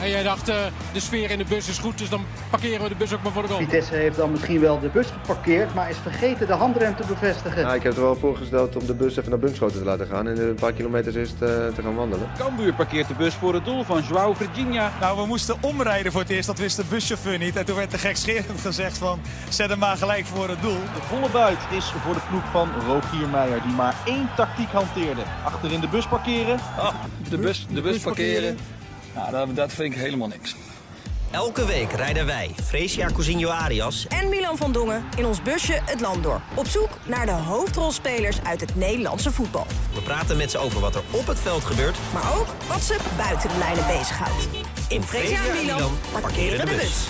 En jij dacht, eh, de sfeer in de bus is goed, dus dan parkeren we de bus ook maar voor de goal. Vitesse heeft dan misschien wel de bus geparkeerd, maar is vergeten de handrem te bevestigen. Ja, ik heb er wel voorgesteld om de bus even naar Bunschoten te laten gaan en een paar kilometers eerst eh, te gaan wandelen. Cambuur parkeert de bus voor het doel van João Virginia. Nou, we moesten omrijden voor het eerst, dat wist de buschauffeur niet. En toen werd de gekscherend gezegd van, zet hem maar gelijk voor het doel. De volle buit is voor de ploeg van Rogier Meijer, die maar één tactiek hanteerde. Achterin de bus parkeren. De bus, de bus parkeren. Nou, dat, dat vind ik helemaal niks. Elke week rijden wij, Fresia Cousinho Arias en Milan van Dongen in ons busje het land door. Op zoek naar de hoofdrolspelers uit het Nederlandse voetbal. We praten met ze over wat er op het veld gebeurt. Maar ook wat ze buiten de lijnen bezighoudt. In Fresia en Milan parkeren de bus.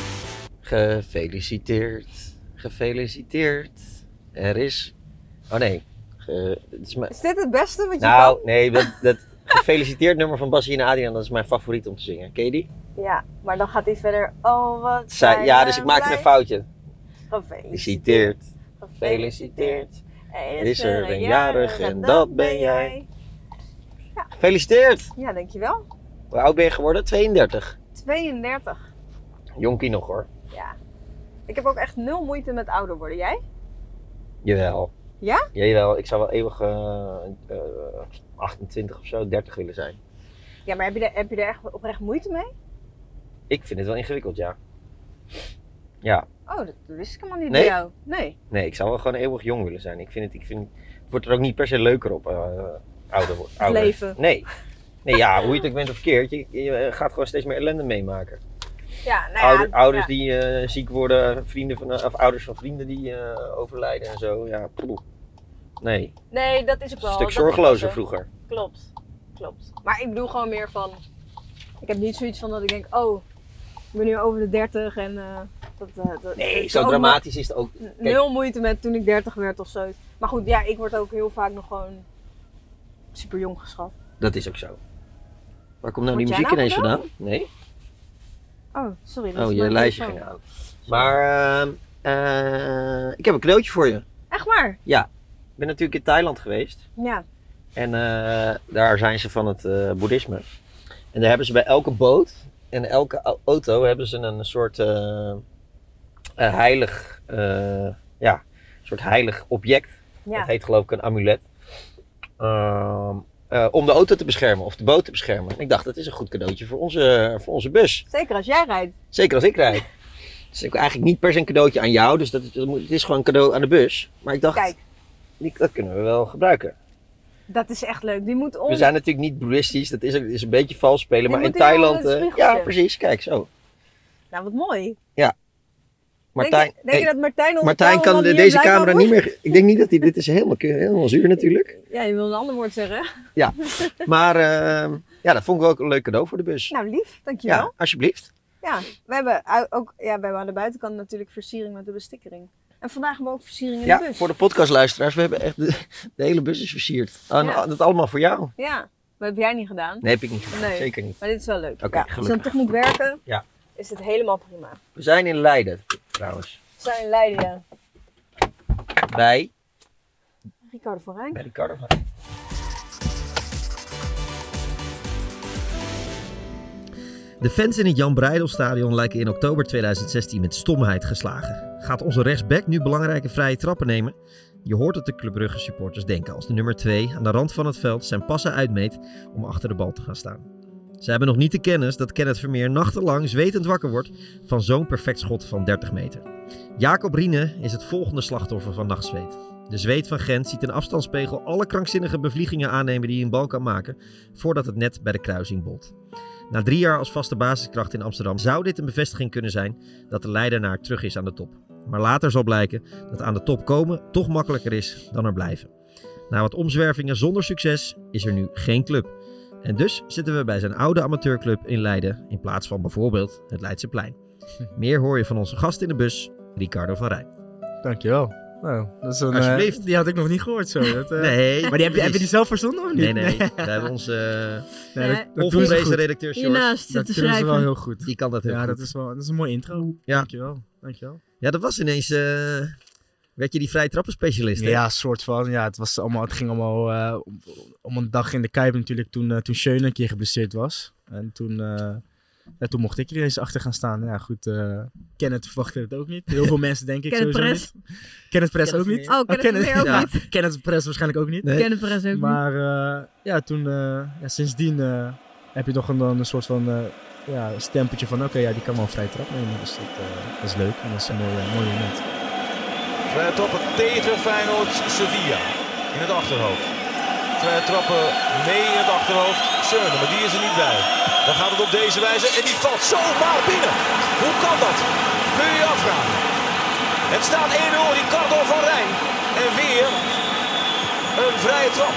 Gefeliciteerd, gefeliciteerd. Er is... Oh nee. Ge... is, mijn- Is dit het beste wat je Nou, kan? nee, dat, dat gefeliciteerd nummer van Bassie en Adriaan, dat is mijn favoriet om te zingen. Ken je die? Ja, maar dan gaat hij verder. Oh, wat Zij- ja, dus ik maakte blij. een foutje. Gefeliciteerd. Gefeliciteerd. Er is er een jarig en dat ben jij. Gefeliciteerd! Ja, dankjewel. Hoe oud ben je geworden? 32. 32. Jonkie nog hoor. Ja. Ik heb ook echt nul moeite met ouder worden. Jij? Jawel. Ja? Jawel, ik zou wel eeuwig eh, eh, 28 of zo, 30 willen zijn. Ja, maar heb je, er, heb je er echt oprecht moeite mee? Ik vind het wel ingewikkeld, ja. Ja, Oh, dat wist ik helemaal niet Nee? bij jou. Nee. nee, ik zou wel gewoon eeuwig jong willen zijn. Ik vind het, ik vind, het wordt er ook niet per se leuker op, eh, ouder worden. Het leven. Nee. Nee, ja, hoe je het ook bent of verkeerd, je, je gaat gewoon steeds meer ellende meemaken. Ja, nou ja. Ouder- ouders ja. die eh, ziek worden, vrienden van, of ouders van vrienden die eh, overlijden en zo. Ja, poeh. Nee, Nee, dat is ook een wel. stuk is wel zorgelozer zo. vroeger. Klopt. Klopt. Maar ik bedoel gewoon meer van. Ik heb niet zoiets van dat ik denk, oh, ik ben nu over de 30 en. eh, dat, eh, dat, Nee, zo dramatisch is het ook. Kijk, Nul moeite met toen ik 30 werd of zo. Maar goed, ja, ik word ook heel vaak nog gewoon super jong geschat. dat is ook zo. Waar komt nou die muziek nou ineens vandaan? Nee? Oh, sorry. dat Oh, je lijstje ging aan. Maar ehm, eh, ik heb een cadeautje voor je. Echt waar? Ja, ben natuurlijk in Thailand geweest. Ja. En eh, daar zijn ze van het eh, boeddhisme. En daar hebben ze bij elke boot en elke au- auto hebben ze een soort eh, eh, heilig, ja, een soort heilig object. Ja. Dat heet geloof ik een amulet. Ehm, eh, om de auto te beschermen of de boot te beschermen. En ik dacht, dat is een goed cadeautje voor onze, voor onze bus. Zeker als jij rijdt. Zeker als ik rijd. Het is eigenlijk niet per se een cadeautje aan jou, dus dat, het is gewoon een cadeau aan de bus. Maar ik dacht, Kijk, die- dat kunnen we wel gebruiken. dat is echt leuk. Die moet om. We zijn natuurlijk niet boeddhistisch, dat is, is een beetje vals spelen. Die Maar in Thailand, eh, ja precies, kijk zo. Nou, wat mooi. Martijn, denk je, denk je hey, dat Martijn Martijn kan de- deze camera niet meer, ik denk niet dat hij, dit is helemaal, helemaal zuur natuurlijk. Ja, je wil een ander woord zeggen. Maar ehm, ja, dat vond ik ook een leuk cadeau voor de bus. Nou, lief. Dankjewel. Ja, alsjeblieft. Ja, we hebben ook ja, we hebben aan de buitenkant natuurlijk versiering met de bestikkering. En vandaag hebben we ook versiering in Ja, de bus. voor de podcastluisteraars, we hebben echt, de, de hele bus is versierd. En Ja. dat allemaal voor jou. Ja, dat heb jij niet gedaan. Nee, heb ik niet gedaan, Nee. zeker niet. Maar dit is wel leuk. Oké, ja, als je dan toch moet werken, Ja. is het helemaal prima. We zijn in Leiden, trouwens. We zijn in Leiden, ja. Bij, Ricardo van Rijn. bij de carnaval. De fans in het Jan Breidelstadion lijken in oktober 2016 met stomheid geslagen. Gaat onze rechtsback nu belangrijke vrije trappen nemen? Je hoort het de Club Brugge supporters denken als de nummer 2 aan de rand van het veld zijn passen uitmeet om achter de bal te gaan staan. Ze hebben nog niet de kennis dat Kenneth Vermeer nachtenlang zwetend wakker wordt van zo'n perfect schot van 30 meter. Jacob Riene is het volgende slachtoffer van nachtzweet. De zweet van Gent ziet een afstandsspiegel alle krankzinnige bevliegingen aannemen die een bal kan maken voordat het net bij de kruising bolt. Na drie jaar als vaste basiskracht in Amsterdam zou dit een bevestiging kunnen zijn dat de Leidenaar terug is aan de top. Maar later zal blijken dat aan de top komen toch makkelijker is dan er blijven. Na wat omzwervingen zonder succes is er nu geen club. En dus zitten we bij zijn oude amateurclub in Leiden in plaats van bijvoorbeeld het Leidseplein. Meer hoor je van onze gast in de bus, Ricardo van Rijn. Dankjewel. Nou, dat is een, Alsjeblieft. eh, die had ik nog niet gehoord zo. Dat, eh, Nee, Maar die heb, je, heb je precies. die zelf verzonnen of niet? Nee, nee. We hebben onze Nee, dat- dat onvolprezen goed. redacteur George. Hiernaast Dat kunnen ze wel heel goed. Die kan dat heel ja, goed. dat is wel dat is een mooi intro. Ja. Dankjewel. Dankjewel. Ja, dat was ineens... eh, werd je die vrije trappenspecialist, hè? Ja, soort van. Ja, het, was allemaal, het ging allemaal eh, om, om een dag in de Kuip natuurlijk toen, toen Schöne een keer geblesseerd was. En toen, Ja, toen mocht ik er eens achter gaan staan. Ja, goed. eh Kenneth verwachtte het ook niet. Heel veel mensen denk ik Kenneth sowieso Perez. niet. Kenneth Press ook Kenneth niet. Oh, Kenneth Vermeer ook niet. Kenneth Press waarschijnlijk ook niet. Nee. Kenneth ook niet. maar eh, ja, toen, eh, ja, sindsdien eh, heb je toch een, dan een soort van eh, ja, stempeltje van oké, ja, die kan wel een vrije trap nemen. Dus dat, eh, dat is leuk en dat is een mooi, mooi moment. Vrije trappen tegen Feyenoord Sevilla in het achterhoofd. Vrije trappen mee in het achterhoofd. Schöne, maar die is er niet bij. Dan gaat het op deze wijze en die valt zomaar binnen. Hoe kan dat? Kun je je. Het staat 1-0 Ricardo van Rijn. En weer een vrije trap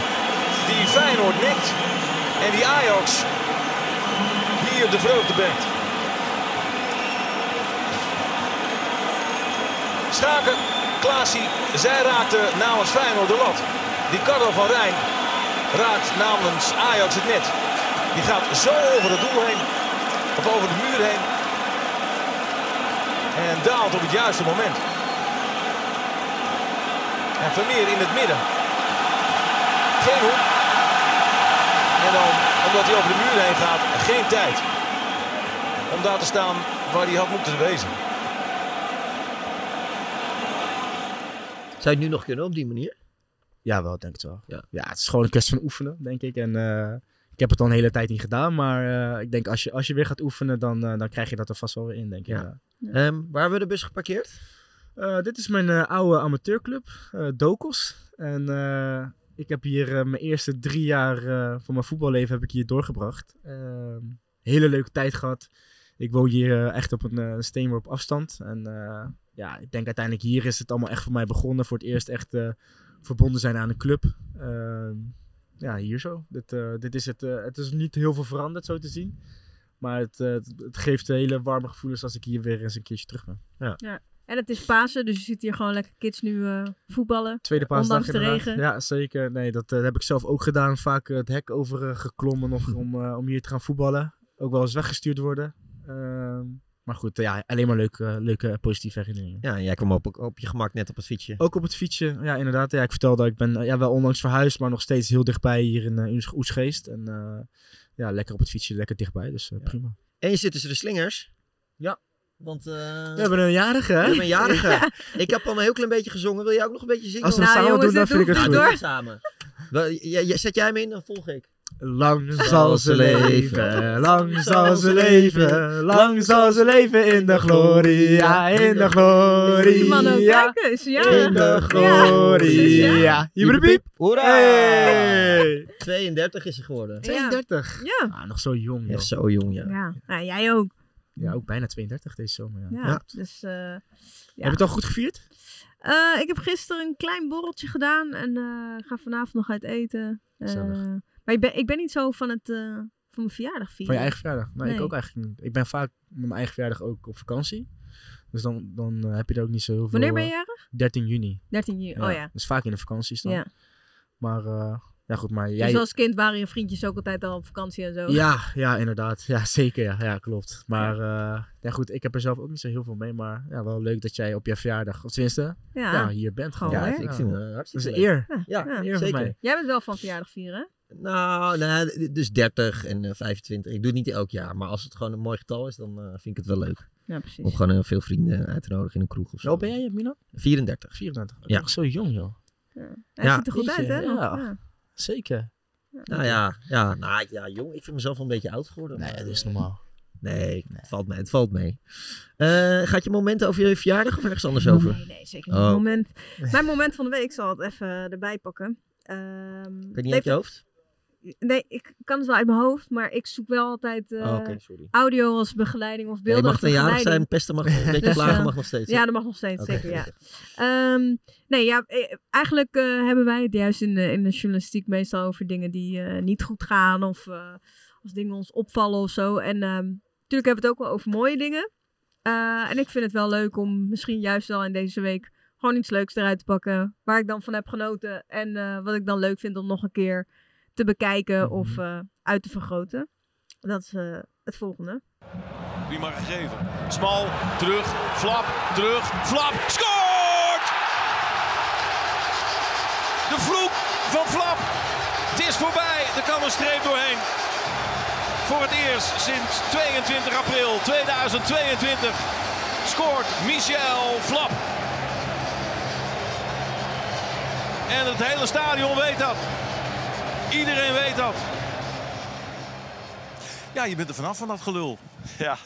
die Feyenoord nekt. En die Ajax hier de vreugde brengt. Schaken, Klaasie, zij raakte namens Feyenoord de lat. Ricardo van Rijn raakt namens Ajax het net. Die gaat zo over het doel heen. Of over de muur heen. En daalt op het juiste moment. En Vermeer in het midden. Geen hoek. En dan, omdat hij over de muur heen gaat, geen tijd. Om daar te staan waar hij had moeten wezen. Zou je het nu nog kunnen op die manier? Ja, wel, denk ik wel. Ja. Ja. het is gewoon een kwestie van oefenen, denk ik. En eh, ik heb het al een hele tijd niet gedaan, maar eh, ik denk als je, als je weer gaat oefenen, dan, eh, dan krijg je dat er vast wel weer in, denk ik. Ja. Ja. Ehm, waar hebben we de bus geparkeerd? Eh, dit is mijn eh, oude amateurclub, eh Dokos. En eh, ik heb hier eh, mijn eerste drie jaar eh, van mijn voetballeven heb ik hier doorgebracht. Ehm, hele leuke tijd gehad. Ik woon hier echt op een uh, steenworp afstand. En eh, ja, ik denk uiteindelijk hier is het allemaal echt voor mij begonnen. Voor het eerst echt eh, verbonden zijn aan een club. Ehm, ja, hier zo. Dit, eh, dit is het, eh, het is niet heel veel veranderd zo te zien. Maar het, eh, het, het geeft hele warme gevoelens als ik hier weer eens een keertje terug ben. Ja. Ja. En het is Pasen, dus je ziet hier gewoon lekker kids nu voetballen. Tweede paasdag Ondanks de regen. Ja, zeker. Nee, dat heb ik zelf ook gedaan. Vaak het hek over geklommen nog om, om hier te gaan voetballen. Ook wel eens weggestuurd worden. Ehm, maar goed, eh, ja, alleen maar leuke, leuke positieve herinneringen. Ja, en jij kwam op, op je gemak net op het fietsje. Ook op het fietsje, ja inderdaad. Ja, ik vertelde, ik ben eh, ja, wel onlangs verhuisd, maar nog steeds heel dichtbij hier in uh, Oesgeest. En eh, ja, lekker op het fietsje, lekker dichtbij, dus uh, prima. En je zit tussen de slingers. Ja. Want uh, we hebben een jarige, hè? We hebben een jarige. ja. Ik heb al een heel klein beetje gezongen. Wil jij ook nog een beetje zingen? Als we nou, samen jongens, doen, dan vind ik het goed. Door. Samen. Zet jij hem in, dan volg ik. Lang zal ze leven, lang zal ze leven, lang zal ze leven in de gloria, in de gloria. Man ook, kijk eens, ja. In de gloria. Hier piep. Hoera! Hey. 32 is ze geworden. 32? Ja. Ah, nog zo jong, Ja, zo jong, ja. Ja, nou, jij ook. Ja, ook bijna 32 deze zomer. Ja. ja, ja. Dus, uh, ja. Heb je het al goed gevierd? Uh, ik heb gisteren een klein borreltje gedaan en uh, ga vanavond nog uit eten. Maar ik ben, ik ben niet zo van het uh, van mijn verjaardag vieren. Van je eigen verjaardag? Nou, nee. ik ook eigenlijk niet. Ik ben vaak met mijn eigen verjaardag ook op vakantie. Dus dan, dan heb je er ook niet zo heel veel... Wanneer ben je jarig? 13 juni. 13 juni, ja. oh ja. Dus vaak in de vakanties dan. Ja. Maar ja, goed, maar jij... Dus als kind waren je vriendjes ook altijd al op vakantie en zo? Ja, ja inderdaad. Ja, zeker. Ja, ja klopt. Maar ja. Uh, ja, goed, ik heb er zelf ook niet zo heel veel mee. Maar ja, wel leuk dat jij op je verjaardag, of tenminste, ja, ja hier bent. Gewoon. Ja, ik vind het hartstikke Dat is een eer. Ja, ja, eer zeker. mij. Jij bent wel van verjaardag vieren, hè? Nou, nou, dus 30 en uh, 25. Ik doe het niet elk jaar. Maar als het gewoon een mooi getal is, dan uh, vind ik het wel leuk. Ja, precies. Om gewoon heel veel vrienden uit te nodigen in een kroeg of zo. Hoe ben jij, Mina? 34. 34. Ja. Nog zo jong, joh. Ja. Hij ziet er goed uit, hè? Ja, zeker. Nou ja, ja, nou, ja, jong. Ik vind mezelf wel een beetje oud geworden. Nee, dat is normaal. Nee, nee. Het, valt mee, het valt mee. Uh, gaat je moment over je verjaardag of ergens anders over? Nee, nee zeker niet. Oh. Moment. Mijn moment van de week zal het even erbij pakken. Um, kan je niet uit je hoofd? Nee, ik kan het wel uit mijn hoofd, maar ik zoek wel altijd uh, oh, okay, audio als begeleiding of beelden ja, Je mag jarig zijn, pesten mag, een beetje dus, plagen uh, mag nog steeds. Ja, dat mag nog steeds, okay, zeker, ja. Um, nee, ja, eigenlijk uh, hebben wij het juist in de, in de journalistiek meestal over dingen die uh, niet goed gaan of als dingen ons opvallen of zo. En um, natuurlijk hebben we het ook wel over mooie dingen. Uh, en ik vind het wel leuk om misschien juist wel in deze week gewoon iets leuks eruit te pakken. Waar ik dan van heb genoten. En uh, wat ik dan leuk vind om nog een keer te bekijken mm -hmm. of uh, uit te vergroten. Dat is uh, het volgende. Prima gegeven. Smal, terug, flap, terug, flap, scoort! De vloek van flap. Het is voorbij, er kan een streep doorheen. Voor het eerst sinds 22 april 2022 scoort Michel Flap. En het hele stadion weet dat. Iedereen weet dat. Ja, je bent er vanaf van dat gelul. Ja,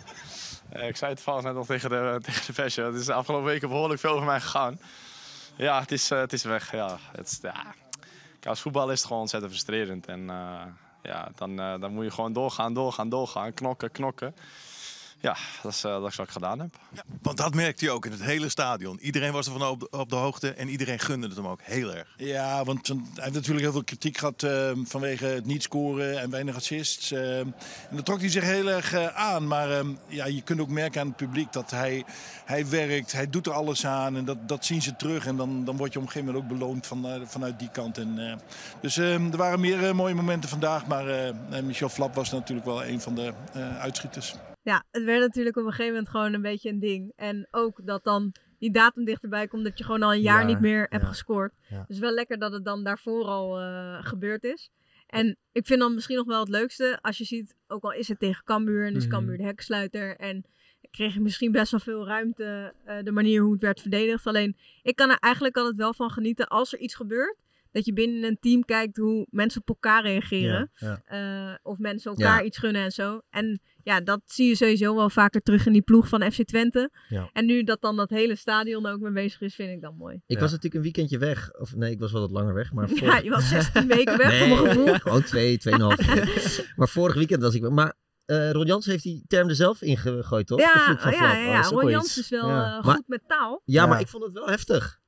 Eh, ik zei het vast net nog tegen de, tegen de. Het is de afgelopen weken behoorlijk veel over mij gegaan. Ja, het is, eh, het is weg. Ja, het is, ja. Als voetbal is het gewoon ontzettend frustrerend. En eh, ja, dan, eh, dan moet je gewoon doorgaan, doorgaan, doorgaan. Knokken, knokken. Ja, dat is, eh, dat is wat ik gedaan heb. Want dat merkte je ook in het hele stadion. Iedereen was ervan op de, op de hoogte en iedereen gunde het hem ook heel erg. Ja, want hij heeft natuurlijk heel veel kritiek gehad eh, vanwege het niet scoren en weinig assists. eh. en daar trok hij zich heel erg eh, aan. Maar eh, ja, je kunt ook merken aan het publiek dat hij, hij werkt, hij doet er alles aan. En dat, dat zien ze terug. En dan, dan word je op een gegeven moment ook beloond van, eh, vanuit die kant. En, eh, dus er waren meer mooie momenten vandaag. Maar Michel Flap was natuurlijk wel een van de eh, uitschieters. Ja, het werd natuurlijk op een gegeven moment gewoon een beetje een ding. En ook dat dan die datum dichterbij komt dat je gewoon al een jaar Ja, niet meer hebt ja, gescoord. ja. Dus wel lekker dat het dan daarvoor al eh, gebeurd is. En ik vind dan misschien nog wel het leukste als je ziet, ook al is het tegen Cambuur en is Mhm. Cambuur de heksluiter en kreeg je misschien best wel veel ruimte eh, de manier hoe het werd verdedigd. Alleen ik kan er eigenlijk altijd wel van genieten als er iets gebeurt. Dat je binnen een team kijkt hoe mensen op elkaar reageren. Ja, Eh, of mensen elkaar Ja. iets gunnen en zo. En ja, dat zie je sowieso wel vaker terug in die ploeg van FC Twente. Ja. En nu dat dan dat hele stadion ook mee bezig is, vind ik dan mooi. Ik was natuurlijk een weekendje weg. Of nee, ik was wel wat langer weg. Maar Ja, je was 16 weken weg, nee, voor mijn gevoel. Gewoon twee, tweeënhalf maar vorig weekend was ik. Maar eh Ron Jans heeft die term er zelf ingegooid, toch? De Ja, ja, ja, ja. Ron Jans is wel eh, Maar- goed met taal. Ja, maar ik vond het wel heftig.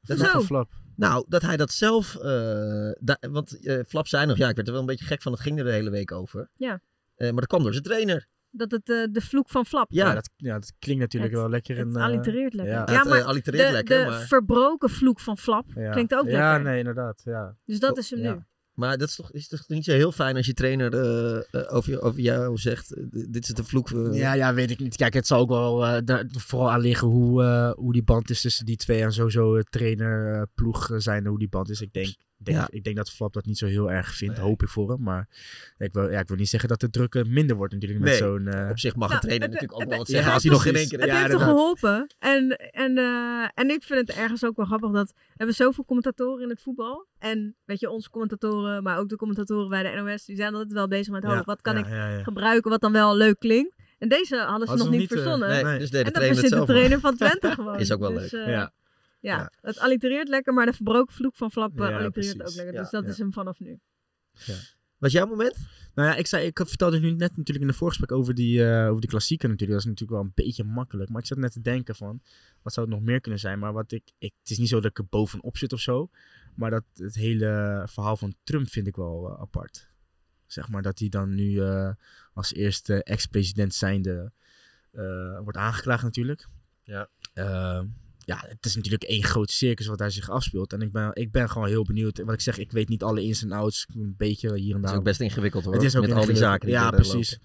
Dat Hoezo? hij- Flap. Nou, dat hij dat zelf... eh, da- want eh, Flap zei nog, ja, ik werd er wel een beetje gek van. Het ging er de hele week over. Ja, Eh, maar dat kwam door zijn trainer. dat het eh, de vloek van Flap. Ja, dat, ja, dat klinkt natuurlijk Het- wel lekker. Het in, allitereert lekker. Ja, Ja, Het, maar allitereert de, lekker, de maar- verbroken vloek van Flap Ja. klinkt ook Ja, lekker. nee, inderdaad. Ja. Dus dat is hem Ja. nu. Maar dat is toch, is toch niet zo heel fijn als je trainer eh, over, over jou zegt, eh, dit is de vloek. Ja, ja, weet ik niet. Kijk, het zal ook wel vooral aan liggen hoe, hoe die band is tussen die twee. En sowieso trainer, ploeg zijn, hoe die band is. Ik denk, denk, Ja. ik denk dat Flap dat niet zo heel erg vindt. Hoop ik voor hem. Maar ik wil, ja, ik wil niet zeggen dat de druk eh, minder wordt natuurlijk met Nee, zo'n... eh, op zich mag een Nou, trainer het- natuurlijk ook het- wel wat zeggen als hij nog geen precies. één keer... Het heeft toch geholpen. En, en, eh, en ik vind het ergens ook wel grappig dat we hebben zoveel commentatoren in het voetbal. En weet je, onze commentatoren, maar ook de commentatoren bij de NOS, die zijn altijd wel bezig met, oh, Ja, wat kan ja, ik ja, ja. gebruiken wat dan wel leuk klinkt. En deze hadden ze Hadden ze nog nog niet niet, verzonnen. nee, dus deed de en dat de trainer van Twente gewoon. Is ook wel Dus, leuk. Ja. Ja. het allitereert lekker, maar de verbroken vloek van Flap eh, Ja, allitereert precies. ook lekker. Ja, Dus dat ja. is hem vanaf nu. Was jouw moment? Nou ja, ik, zei, ik vertelde nu net natuurlijk in de voorgesprek over die, eh, over die klassieker natuurlijk. Dat is natuurlijk wel een beetje makkelijk. Maar ik zat net te denken van, wat zou het nog meer kunnen zijn? Maar wat ik, ik, het is niet zo dat ik er bovenop zit of zo. Maar dat het hele verhaal van Trump vind ik wel eh, apart. Zeg maar dat hij dan nu eh, als eerste ex-president zijnde eh, wordt aangeklaagd natuurlijk. Ja. Eh, ja, het is natuurlijk één groot circus wat daar zich afspeelt. En ik ben, ik ben gewoon heel benieuwd. Wat ik zeg, ik weet niet alle ins en outs. Een beetje hier en daar. is ook best ingewikkeld, hoor, Het is ook met al die zaken die Ja, eh, precies.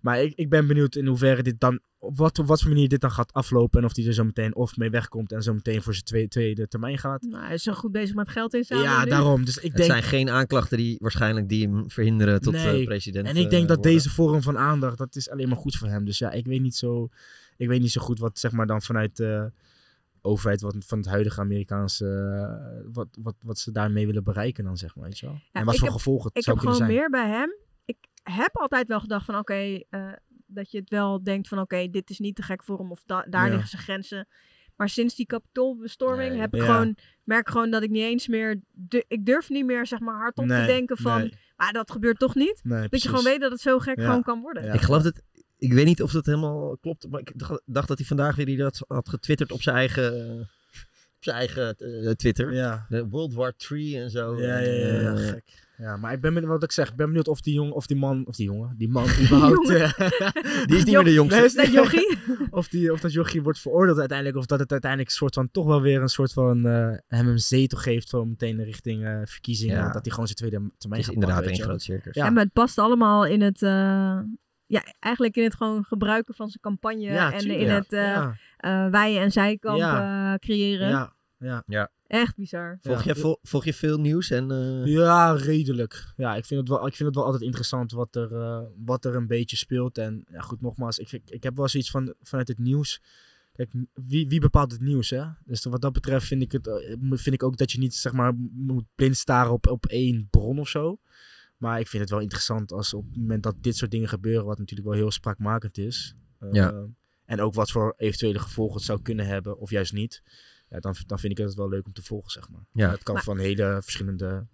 Maar ik, ik ben benieuwd in hoeverre dit dan... Op wat, op wat voor manier dit dan gaat aflopen. En of hij er zo meteen of mee wegkomt. En zo meteen voor zijn tweede, tweede termijn gaat. Nou, hij is zo goed bezig met geld inzamelen Ja, nu. daarom. Dus ik het denk... zijn geen aanklachten die waarschijnlijk die hem verhinderen tot eh, Nee. president En ik denk eh, dat worden. deze vorm van aandacht, dat is alleen maar goed voor hem. Dus ja, ik weet niet zo, ik weet niet zo goed wat zeg maar dan vanuit de overheid, wat, van het huidige Amerikaanse, eh, wat, wat, wat ze daarmee willen bereiken dan zeg maar, weet je wel. Ja, en wat ik voor heb- gevolgen het Ik zou heb kunnen gewoon zijn. meer bij hem. Ik heb altijd wel gedacht van oké, eh, dat je het wel denkt van oké, dit is niet te gek voor hem of da- daar Ja. liggen zijn grenzen. Maar sinds die kapitoolbestorming Nee. heb ik Ja. gewoon, merk gewoon dat ik niet eens meer, du- ik durf niet meer zeg maar hardop te denken van, nee. maar dat gebeurt toch niet. Nee, dat precies. je gewoon weet dat het zo gek Ja. gewoon kan worden. Ik geloof dat. Ik weet niet of dat helemaal klopt, maar ik dacht, dacht dat hij vandaag weer die dat had getwitterd op zijn eigen, op zijn eigen eh, Twitter. Ja. De World War 3 en zo. Ja, ja, ja, ja, Eh, gek. Ja, maar ik ben benieuwd wat ik zeg. Ik ben benieuwd of die jongen, of die man, of die jongen, die man überhaupt. Jongen. eh, Die is niet meer de jongste. Nee, Is dat jochie? of, die, of dat jochie wordt veroordeeld uiteindelijk. Of dat het uiteindelijk een soort van, toch wel weer een soort van, eh, hem een zetel geeft voor meteen richting eh, verkiezingen. Ja. Dat hij gewoon zijn tweede termijn Het is gaat inderdaad je groot circus. Ja. maar het past allemaal in het, eh, ja, eigenlijk in het gewoon gebruiken van zijn campagne Ja, en tuurlijk. in Ja. het eh Ja. eh, wij- en zijkamp Ja. eh, creëren. Ja, ja. ja. Echt bizar. Volg, Ja. je, vol- volg je veel nieuws? En, eh, Ja, redelijk. Ja, ik vind het wel, ik vind het wel altijd interessant wat er, eh, wat er een beetje speelt. En ja, goed, nogmaals, ik, ik, ik heb wel zoiets van vanuit het nieuws. Kijk, wie, wie bepaalt het nieuws, hè? Dus wat dat betreft vind ik, het, vind ik ook dat je niet, zeg maar, moet blind staren op, op één bron of zo. Maar ik vind het wel interessant als op het moment dat dit soort dingen gebeuren, wat natuurlijk wel heel spraakmakend is. eh, Ja. En ook wat voor eventuele gevolgen het zou kunnen hebben, of juist niet. Ja, dan, dan vind ik het wel leuk om te volgen, zeg maar. Ja. Het kan Maar- van hele verschillende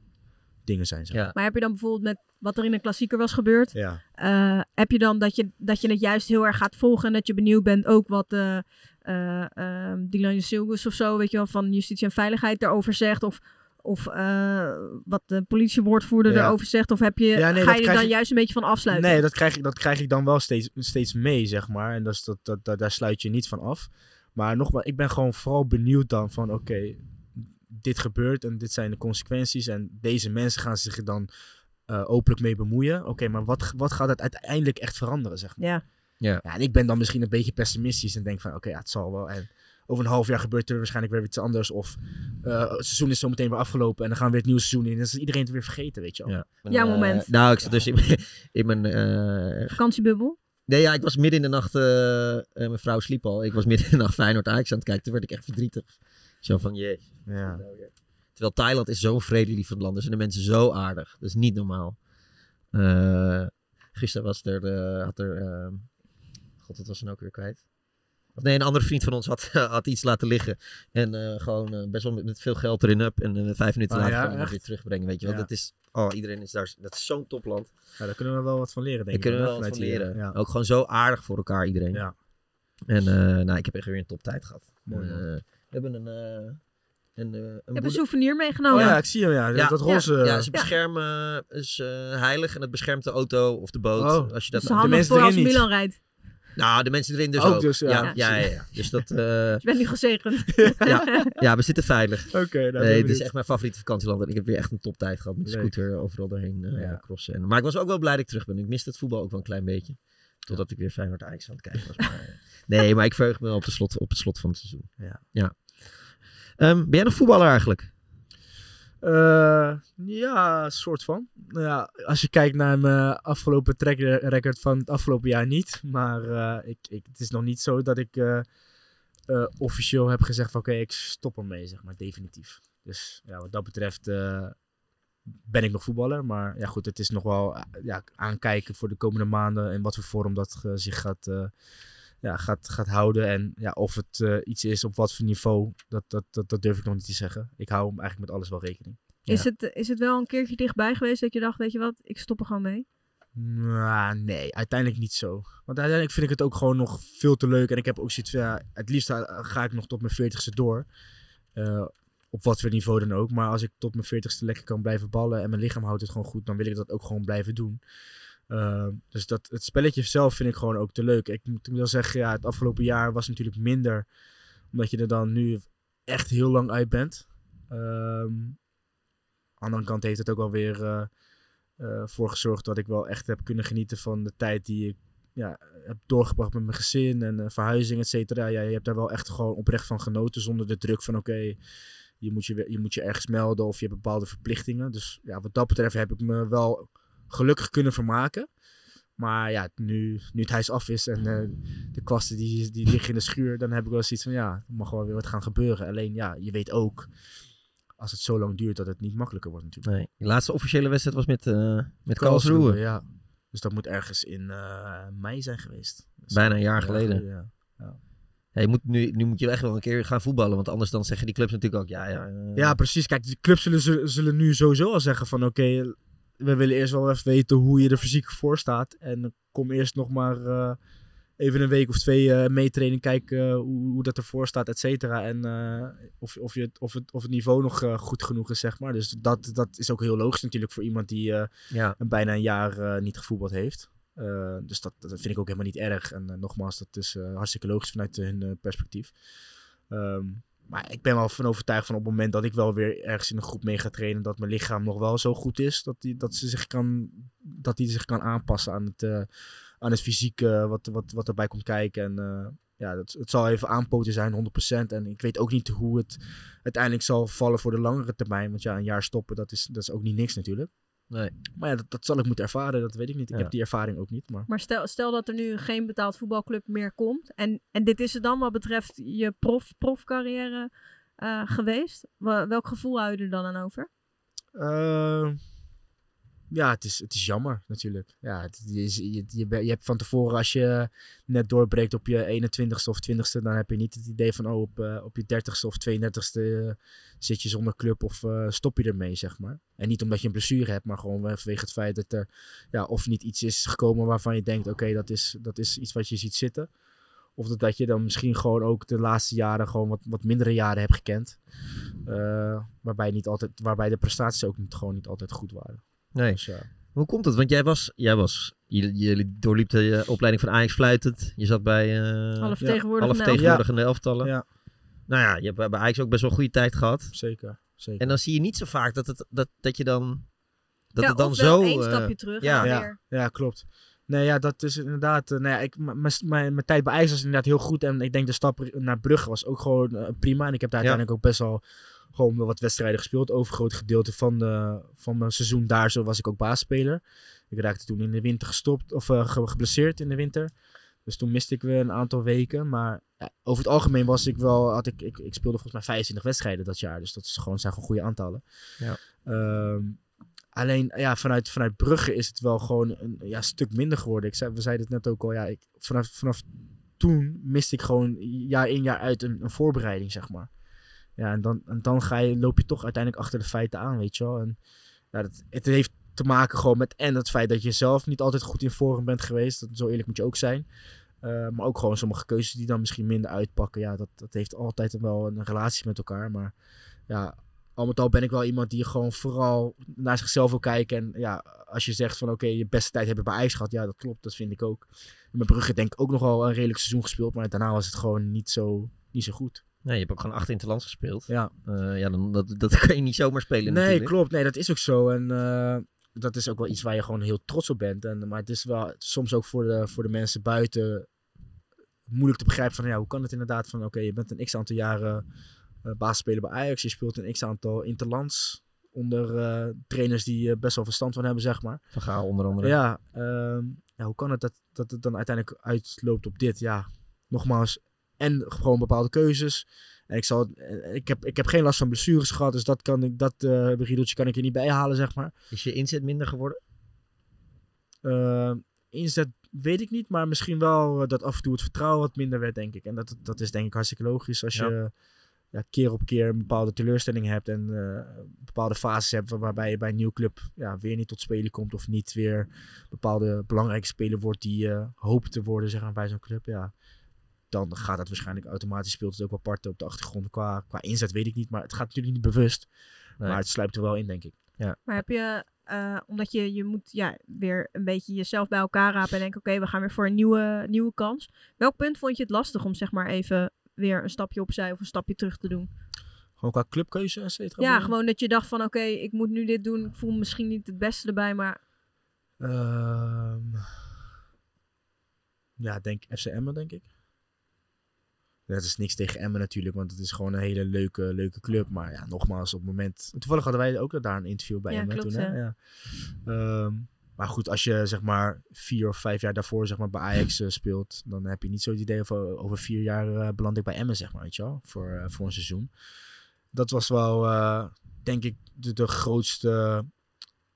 dingen zijn. Zeg. maar. Maar heb je dan bijvoorbeeld met wat er in een klassieker was gebeurd, Ja. eh, heb je dan dat je, dat je het juist heel erg gaat volgen en dat je benieuwd bent ook wat eh eh ehm, Dylan Silgus of zo, weet je wel, van Justitie en Veiligheid daarover zegt of of eh, wat de politiewoordvoerder Ja. erover zegt? Of heb je, Ja, nee, ga je er dan ik- juist een beetje van afsluiten? Nee, dat krijg, ik, dat krijg ik dan wel steeds, steeds mee, zeg maar. En dat is, dat, dat, dat, daar sluit je niet van af. Maar nogmaals, ik ben gewoon vooral benieuwd dan van... Oké, dit gebeurt en dit zijn de consequenties. En deze mensen gaan zich er dan eh, openlijk mee bemoeien. Oké, maar wat, wat gaat het uiteindelijk echt veranderen, zeg maar? Ja. Ja. Ja, en ik ben dan misschien een beetje pessimistisch en denk van... Oké, ja, het zal wel. En over een half jaar gebeurt er waarschijnlijk weer iets anders. Of eh, het seizoen is zo meteen weer afgelopen en dan gaan we weer het nieuwe seizoen in. En dan is iedereen het weer vergeten, weet je wel. Ja. Jouw Eh, moment. nou, ik zat dus in, mijn- in mijn... eh, Vakantiebubbel? Nee, ja, ik was midden in de nacht... mijn vrouw sliep al. Ik was midden in de nacht Feyenoord Ajax aan het kijken. Toen werd ik echt verdrietig. Zo van, jee. Ja. Terwijl Thailand is zo'n vredelievend land. Er zijn de mensen zo aardig. Dat is niet normaal. Eh, gisteren was er... had er eh, God, wat was ze nou ook weer kwijt? Of nee, een andere vriend van ons had, had iets laten liggen. En eh, gewoon eh, best wel met, met veel geld erin up. En eh, vijf minuten Ah, later ja, weer terugbrengen. Weet je wel, Ja. dat is... Oh, iedereen is daar... Dat is zo'n topland. Ja, daar kunnen we wel wat van leren, denk Daar ik. kunnen we wel wat van leren. Ja. Ook gewoon zo aardig voor elkaar, iedereen. Ja. En eh, nou, ik heb echt weer een toptijd gehad. Mooi, we hebben een... eh een, een Ik heb een souvenir meegenomen. Oh ja, ik zie hem, ja. Dat roze- Ja, ze beschermen is eh, heilig en het beschermt de auto of de boot. Oh. Als je dat Dat is handig voor als Milan rijdt. Nou, de mensen erin dus Ook ook. dus, ja. ja. Ja, ja, ja. Dus dat... eh, Je bent nu gezegend. ja, ja, we zitten veilig. Oké, nou, ben nee, het is echt mijn favoriete vakantieland. En ik heb weer echt een toptijd gehad met de scooter overal doorheen eh, Ja. crossen. En, maar ik was ook wel blij dat ik terug ben. Ik miste het voetbal ook wel een klein beetje. Totdat ik weer Feyenoord Ajax aan het kijken was. Maar, eh, nee, maar ik verheug me wel op, de slot, op het slot van het seizoen. Ja. ja. Ehm, ben jij nog voetballer eigenlijk? Eh, ja, soort van. Nou ja, als je kijkt naar mijn afgelopen track record van het afgelopen jaar niet. Maar eh, ik, ik, het is nog niet zo dat ik eh, officieel heb gezegd van oké, ik stop ermee, zeg maar, definitief. Dus ja, wat dat betreft ben ik nog voetballer. Maar ja goed, het is nog wel ja, aankijken voor de komende maanden en wat voor vorm dat zich gaat, ja, gaat, gaat houden. En ja, of het eh, iets is op wat voor niveau, dat, dat, dat, dat durf ik nog niet te zeggen. Ik hou eigenlijk met alles wel rekening. Is, het, is het wel een keertje dichtbij geweest dat je dacht, weet je wat, ik stop er gewoon mee? Nou, nee, uiteindelijk niet zo. Want uiteindelijk vind ik het ook gewoon nog veel te leuk. En ik heb ook zoiets van, ja, het liefst ga ga ik nog tot mijn veertigste door. Eh, op wat voor niveau dan ook. Maar als ik tot mijn veertigste lekker kan blijven ballen en mijn lichaam houdt het gewoon goed, dan wil ik dat ook gewoon blijven doen. Eh, dus dat, het spelletje zelf vind ik gewoon ook te leuk. Ik moet wel zeggen, ja, het afgelopen jaar was natuurlijk minder. Omdat je er dan nu echt heel lang uit bent. Ehm, aan de andere kant heeft het ook wel weer eh, eh, voor gezorgd dat ik wel echt heb kunnen genieten van de tijd die ik ja, heb doorgebracht met mijn gezin en eh, verhuizing, et cetera. Ja, je hebt daar wel echt gewoon oprecht van genoten zonder de druk van oké, je, moet je, je moet je ergens melden of je hebt bepaalde verplichtingen. Dus ja, wat dat betreft heb ik me wel gelukkig kunnen vermaken. Maar ja, nu, nu het huis af is en eh, de kwasten die, die liggen in de schuur, dan heb ik wel zoiets van ja, er mag wel weer wat gaan gebeuren. Alleen ja, je weet ook, als het zo lang duurt, dat het niet makkelijker wordt natuurlijk. Nee. Je laatste officiële wedstrijd was met, eh met Karlsruhe. Ja. Dus dat moet ergens in eh, mei zijn geweest. Dus Bijna een jaar geleden. ja. Ja. Ja, je moet nu, nu moet je echt wel een keer gaan voetballen. Want anders dan zeggen die clubs natuurlijk ook, ja, ja. Ja, precies. Kijk, de clubs zullen, zullen, zullen nu sowieso al zeggen van oké, we willen eerst wel even weten hoe je er fysiek voor staat. En kom eerst nog maar eh, even een week of twee eh meetrainen, kijken eh, hoe, hoe dat ervoor staat, et cetera. En of, of, je, het- of, het, of het niveau nog goed genoeg is, zeg maar. Dus dat, dat is ook heel logisch natuurlijk voor iemand die Ja. een bijna een jaar niet gevoetbald heeft. Dus dat, dat vind ik ook helemaal niet erg. En nogmaals, dat is hartstikke logisch vanuit hun perspectief. Ehm, maar ik ben wel van overtuigd van op het moment dat ik wel weer ergens in een groep mee ga trainen, dat mijn lichaam nog wel zo goed is dat die, dat ze zich kan, dat die zich kan aanpassen aan het, eh, aan het fysiek eh, wat, wat, wat erbij komt kijken. En eh, ja, dat, het zal even aanpoten zijn, 100%. En ik weet ook niet hoe het uiteindelijk zal vallen voor de langere termijn. Want ja, een jaar stoppen, dat is, dat is ook niet niks natuurlijk. Nee. Maar ja, dat, dat zal ik moeten ervaren, dat weet ik niet. Ik Ja. heb die ervaring ook niet. Maar Maar stel, stel dat er nu geen betaald voetbalclub meer komt. En, en dit is het dan wat betreft je prof, profcarrière eh, geweest. Welk gevoel hou je er dan aan over? Eh, ja, het is, het is jammer natuurlijk. Ja, je, je, je, hebt van tevoren, als je net doorbreekt op je 21ste of 20ste, dan heb je niet het idee van, oh, op, eh, op je 30ste of 32ste eh, zit je zonder club of eh, stop je ermee, zeg maar. En niet omdat je een blessure hebt, maar gewoon vanwege het feit dat er ja, of niet iets is gekomen waarvan je denkt, oké, dat, is, dat is iets wat je ziet zitten. Of dat, je dan misschien gewoon ook de laatste jaren gewoon wat, wat mindere jaren hebt gekend. Waarbij, niet altijd, waarbij de prestaties ook niet, gewoon niet altijd goed waren. Nee. Dus. Hoe komt het? Want jij was, jij was, jullie, doorliep de eh, opleiding van Ajax fluitend. Je zat bij eh Alle vertegenwoordigende alle vertegenwoordigende elftallen. Ja. Nou ja, je hebt bij Ajax ook best wel een goede tijd gehad. Zeker, zeker. En dan zie je niet zo vaak dat, het, dat, dat je dan, dat Ja, het dan zo... één eh, stapje terug ja. en ja, weer. ja, klopt. Nee, ja, dat is inderdaad. eh, nou ja, ik, mijn, mijn, mijn tijd bij Ajax was inderdaad heel goed. En ik denk de stap naar Brugge was ook gewoon prima. En ik heb daar Ja. uiteindelijk ook best wel gewoon wat wedstrijden gespeeld. Over een groot gedeelte van, de, van mijn seizoen daar zo was ik ook baasspeler. Ik raakte toen in de winter gestopt of eh, ge- geblesseerd in de winter. Dus toen miste ik weer een aantal weken. Maar ja, over het algemeen was ik wel. Had ik, ik, ik speelde volgens mij 25 wedstrijden dat jaar. Dus dat is gewoon, zijn gewoon goede aantallen. Ja. Ehm, alleen ja, vanuit, vanuit Brugge is het wel gewoon een ja, stuk minder geworden. Ik zei, we zeiden het net ook al. Ja, ik, vanaf, vanaf toen miste ik gewoon jaar in jaar uit een, een voorbereiding, zeg maar. Ja, en dan, en dan ga je, loop je toch uiteindelijk achter de feiten aan, weet je wel. En ja, dat, het heeft te maken gewoon met en het feit dat je zelf niet altijd goed in vorm bent geweest. Dat, zo eerlijk moet je ook zijn. Uh, maar ook gewoon sommige keuzes die dan misschien minder uitpakken. Ja, dat, dat heeft altijd wel een relatie met elkaar. Maar ja, al met al ben ik wel iemand die gewoon vooral naar zichzelf wil kijken. En ja, als je zegt van oké, je beste tijd heb je bij IJs gehad. Ja, dat klopt. Dat vind ik ook. Met Brugge denk ik ook nog wel een redelijk seizoen gespeeld. Maar daarna was het gewoon niet zo, niet zo goed. Nee, je hebt ook gewoon acht interlands gespeeld. Ja. Uh, ja, dan, dat, dat kan je niet zomaar spelen Nee, natuurlijk. klopt. Nee, dat is ook zo. En uh, dat is ook wel iets waar je gewoon heel trots op bent. En, maar het is wel soms ook voor de, voor de mensen buiten moeilijk te begrijpen van ja, hoe kan het inderdaad van oké, okay, je bent een x aantal jaren uh, basisspeler bij Ajax, je speelt een x aantal interlands onder uh, trainers die uh, best wel verstand van hebben, zeg maar. Van Gaal onder andere. Ja, uh, ja, hoe kan het dat, dat het dan uiteindelijk uitloopt op dit? Ja, nogmaals, en gewoon bepaalde keuzes. En ik, zal, ik, heb, ik heb geen last van blessures gehad, dus dat, kan ik, dat uh, riedeltje kan ik er niet bij halen, zeg maar. Is je inzet minder geworden? Uh, inzet weet ik niet, maar misschien wel dat af en toe het vertrouwen wat minder werd, denk ik. En dat, dat is denk ik hartstikke logisch als Ja. je ja, keer op keer een bepaalde teleurstelling hebt en uh, bepaalde fases hebt waarbij je bij een nieuwe club ja, weer niet tot spelen komt of niet weer bepaalde belangrijke speler wordt die je uh, hoopt te worden zeg maar, bij zo'n club. Ja, dan gaat dat waarschijnlijk automatisch speelt het ook wel parten op de achtergrond. Qua, qua inzet weet ik niet, maar het gaat natuurlijk niet bewust. Nee. Maar het sluipt er wel in, denk ik. Ja. Maar heb je, uh, omdat je, je moet ja, weer een beetje jezelf bij elkaar rapen en denken, oké, okay, we gaan weer voor een nieuwe, nieuwe kans. Welk punt vond je het lastig om zeg maar even weer een stapje opzij of een stapje terug te doen? Gewoon qua clubkeuze, et cetera? Ja, gewoon dat je dacht van, oké, okay, ik moet nu dit doen. Ik voel me misschien niet het beste erbij, maar... Uh, ja, denk FC Emmen, denk ik. Dat is niks tegen Emmen natuurlijk, want het is gewoon een hele leuke, leuke club. Maar ja, nogmaals, op het moment... Toevallig hadden wij ook daar een interview bij ja, Emmen klopt, toen. Hè? Ja. Um, maar goed, als je zeg maar vier of vijf jaar daarvoor zeg maar, bij Ajax uh, speelt, dan heb je niet zo het idee van over vier jaar uh, beland ik bij Emmen, zeg maar, weet je wel, voor, uh, voor een seizoen. Dat was wel, eh, denk ik, de, de, grootste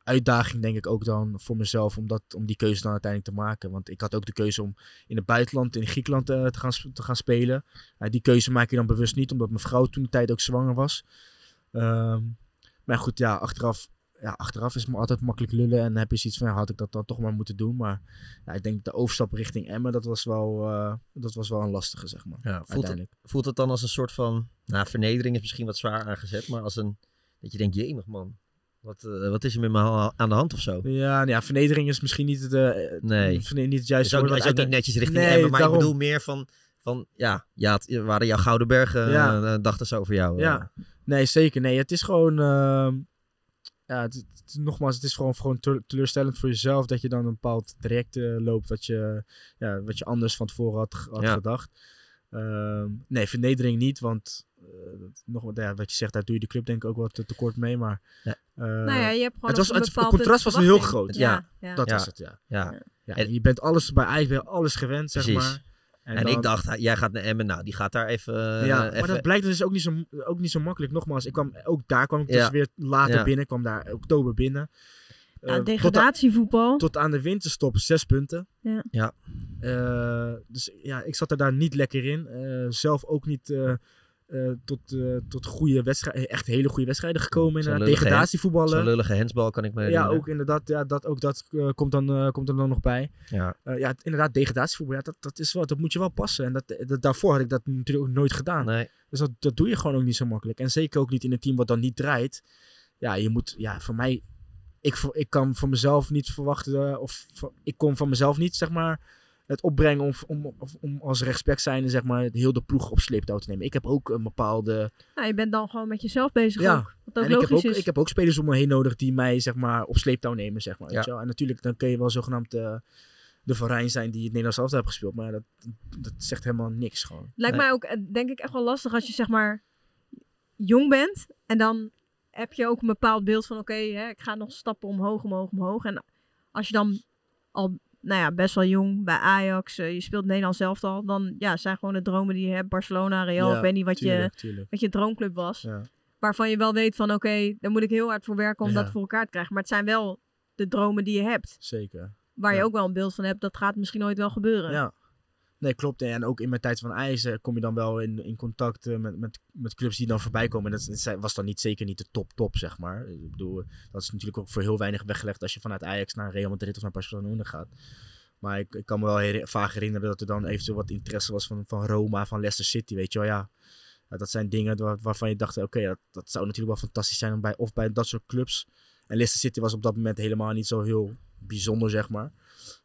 uitdaging, denk ik ook dan voor mezelf, om, dat, om die keuze dan uiteindelijk te maken. Want ik had ook de keuze om in het buitenland, in Griekenland te, gaan, te gaan spelen. die keuze maak je dan bewust niet, omdat mijn vrouw toen de tijd ook zwanger was. Um, maar goed, ja, achteraf ja, achteraf is me altijd makkelijk lullen. En heb je zoiets van, ja, had ik dat dan toch maar moeten doen. Maar ja, ik denk de overstap richting Emmen, dat was wel, uh, dat was wel een lastige, zeg maar. Ja, voelt, het, voelt het dan als een soort van, nou, vernedering is misschien wat zwaar aangezet. Maar als een, dat je denkt, jemig man, wat, uh, wat is er met me aan de hand of zo? Ja, ja vernedering is misschien niet, de, nee. niet het juiste woord. Het is ook niet netjes richting nee, Emmen, maar daarom. ik bedoel meer van... Van ja, ja het waren jouw Gouden Bergen, ja. uh, dachten ze over jou. Ja, nee, zeker. Nee, het is gewoon ehm, ja, het, het, nogmaals, het is gewoon, gewoon teleurstellend voor jezelf dat je dan een bepaald traject loopt wat je, ja, wat je anders van tevoren had, had ja. gedacht. Ehm, nee, vernedering niet, want eh, nog wat, ja, wat je zegt, daar doe je de club denk ik ook wat te- tekort mee. Maar, Ja. eh, Nou ja, je hebt gewoon het was, het, het contrast was heel groot. Ja, ja. Dat Ja. was het, ja. Ja. Ja, En- je bent alles bij Ajax weer alles gewend, zeg Precies. maar. En, dan- ik dacht, jij gaat naar Emmen. Nou, die gaat daar even... eh, ja, maar even dat blijkt dus ook niet, zo, ook niet zo makkelijk. Nogmaals, ik kwam, ook daar kwam ik dus Ja. weer later Ja. binnen. Ik kwam daar oktober binnen. Nou, Eh, tot, aan, degradatievoetbal. tot aan de winterstop zes punten. Ja. Ja. Eh, dus ja, ik zat er daar niet lekker in. Eh, zelf ook niet eh, eh, tot, eh, tot goede wedstrijden, echt hele goede wedstrijden gekomen. Zo'n Inderdaad, lullige degradatievoetballen. Zo'n lullige hensbal kan ik me Ja, ook inderdaad. Ja, dat, ook dat komt, dan, eh, komt er dan nog bij. Ja. Eh, ja, inderdaad, degradatievoetbal, ja, dat, dat, is wel, dat moet je wel passen. En dat, dat, daarvoor had ik dat natuurlijk ook nooit gedaan. Nee. Dus dat, dat doe je gewoon ook niet zo makkelijk. En zeker ook niet in een team wat dan niet draait. Ja, je moet, ja, voor mij, ik, voor- ik kan van mezelf niet verwachten, eh, of ik kon van mezelf niet, zeg maar, het opbrengen om, om, om, om als rechtsback zijnde, zeg maar, heel de ploeg op sleeptouw te nemen. Ik heb ook een bepaalde... Nou, je bent dan gewoon met jezelf bezig Ja, ook. Wat ook en ik heb logisch ook, is. ik heb ook spelers om me heen nodig die mij zeg maar, op sleeptouw nemen. Zeg maar, Ja. weet je wel? En natuurlijk, dan kun je wel zogenaamd eh, de Van Rijn zijn die het Nederlands elftal heeft gespeeld. Maar dat, dat zegt helemaal niks gewoon. Lijkt mij ook, eh, denk ik, echt wel lastig als je zeg maar jong bent. En dan heb je ook een bepaald beeld van, oké, ik ga nog stappen omhoog, omhoog, omhoog. En als je dan al, nou ja, best wel jong bij Ajax, eh, je speelt Nederlands elftal, dan ja, zijn gewoon de dromen die je hebt. Barcelona, Real, Ja, ik weet niet wat, tuurlijk, je, tuurlijk. wat je droomclub was. Ja. Waarvan je wel weet van, oké, daar moet ik heel hard voor werken om Ja. dat voor elkaar te krijgen. Maar het zijn wel de dromen die je hebt. Zeker. Waar je ook wel een beeld van hebt, dat gaat misschien nooit wel gebeuren. Ja. Nee, klopt. En ook in mijn tijd van IJs eh, kom je dan wel in, in contact eh, met, met, met clubs die dan voorbij komen. En dat was dan niet zeker niet de top top, zeg maar. Ik bedoel, dat is natuurlijk ook voor heel weinig weggelegd als je vanuit Ajax naar Real Madrid of naar Barcelona gaat. Maar ik, ik kan me wel heri- vaak herinneren dat er dan eventueel wat interesse was van, van Roma, van Leicester City, weet je wel. Ja, Ja, dat zijn dingen waar- waarvan je dacht, oké, dat, dat zou natuurlijk wel fantastisch zijn om bij, of bij dat soort clubs. En Leicester City was op dat moment helemaal niet zo heel bijzonder, zeg maar.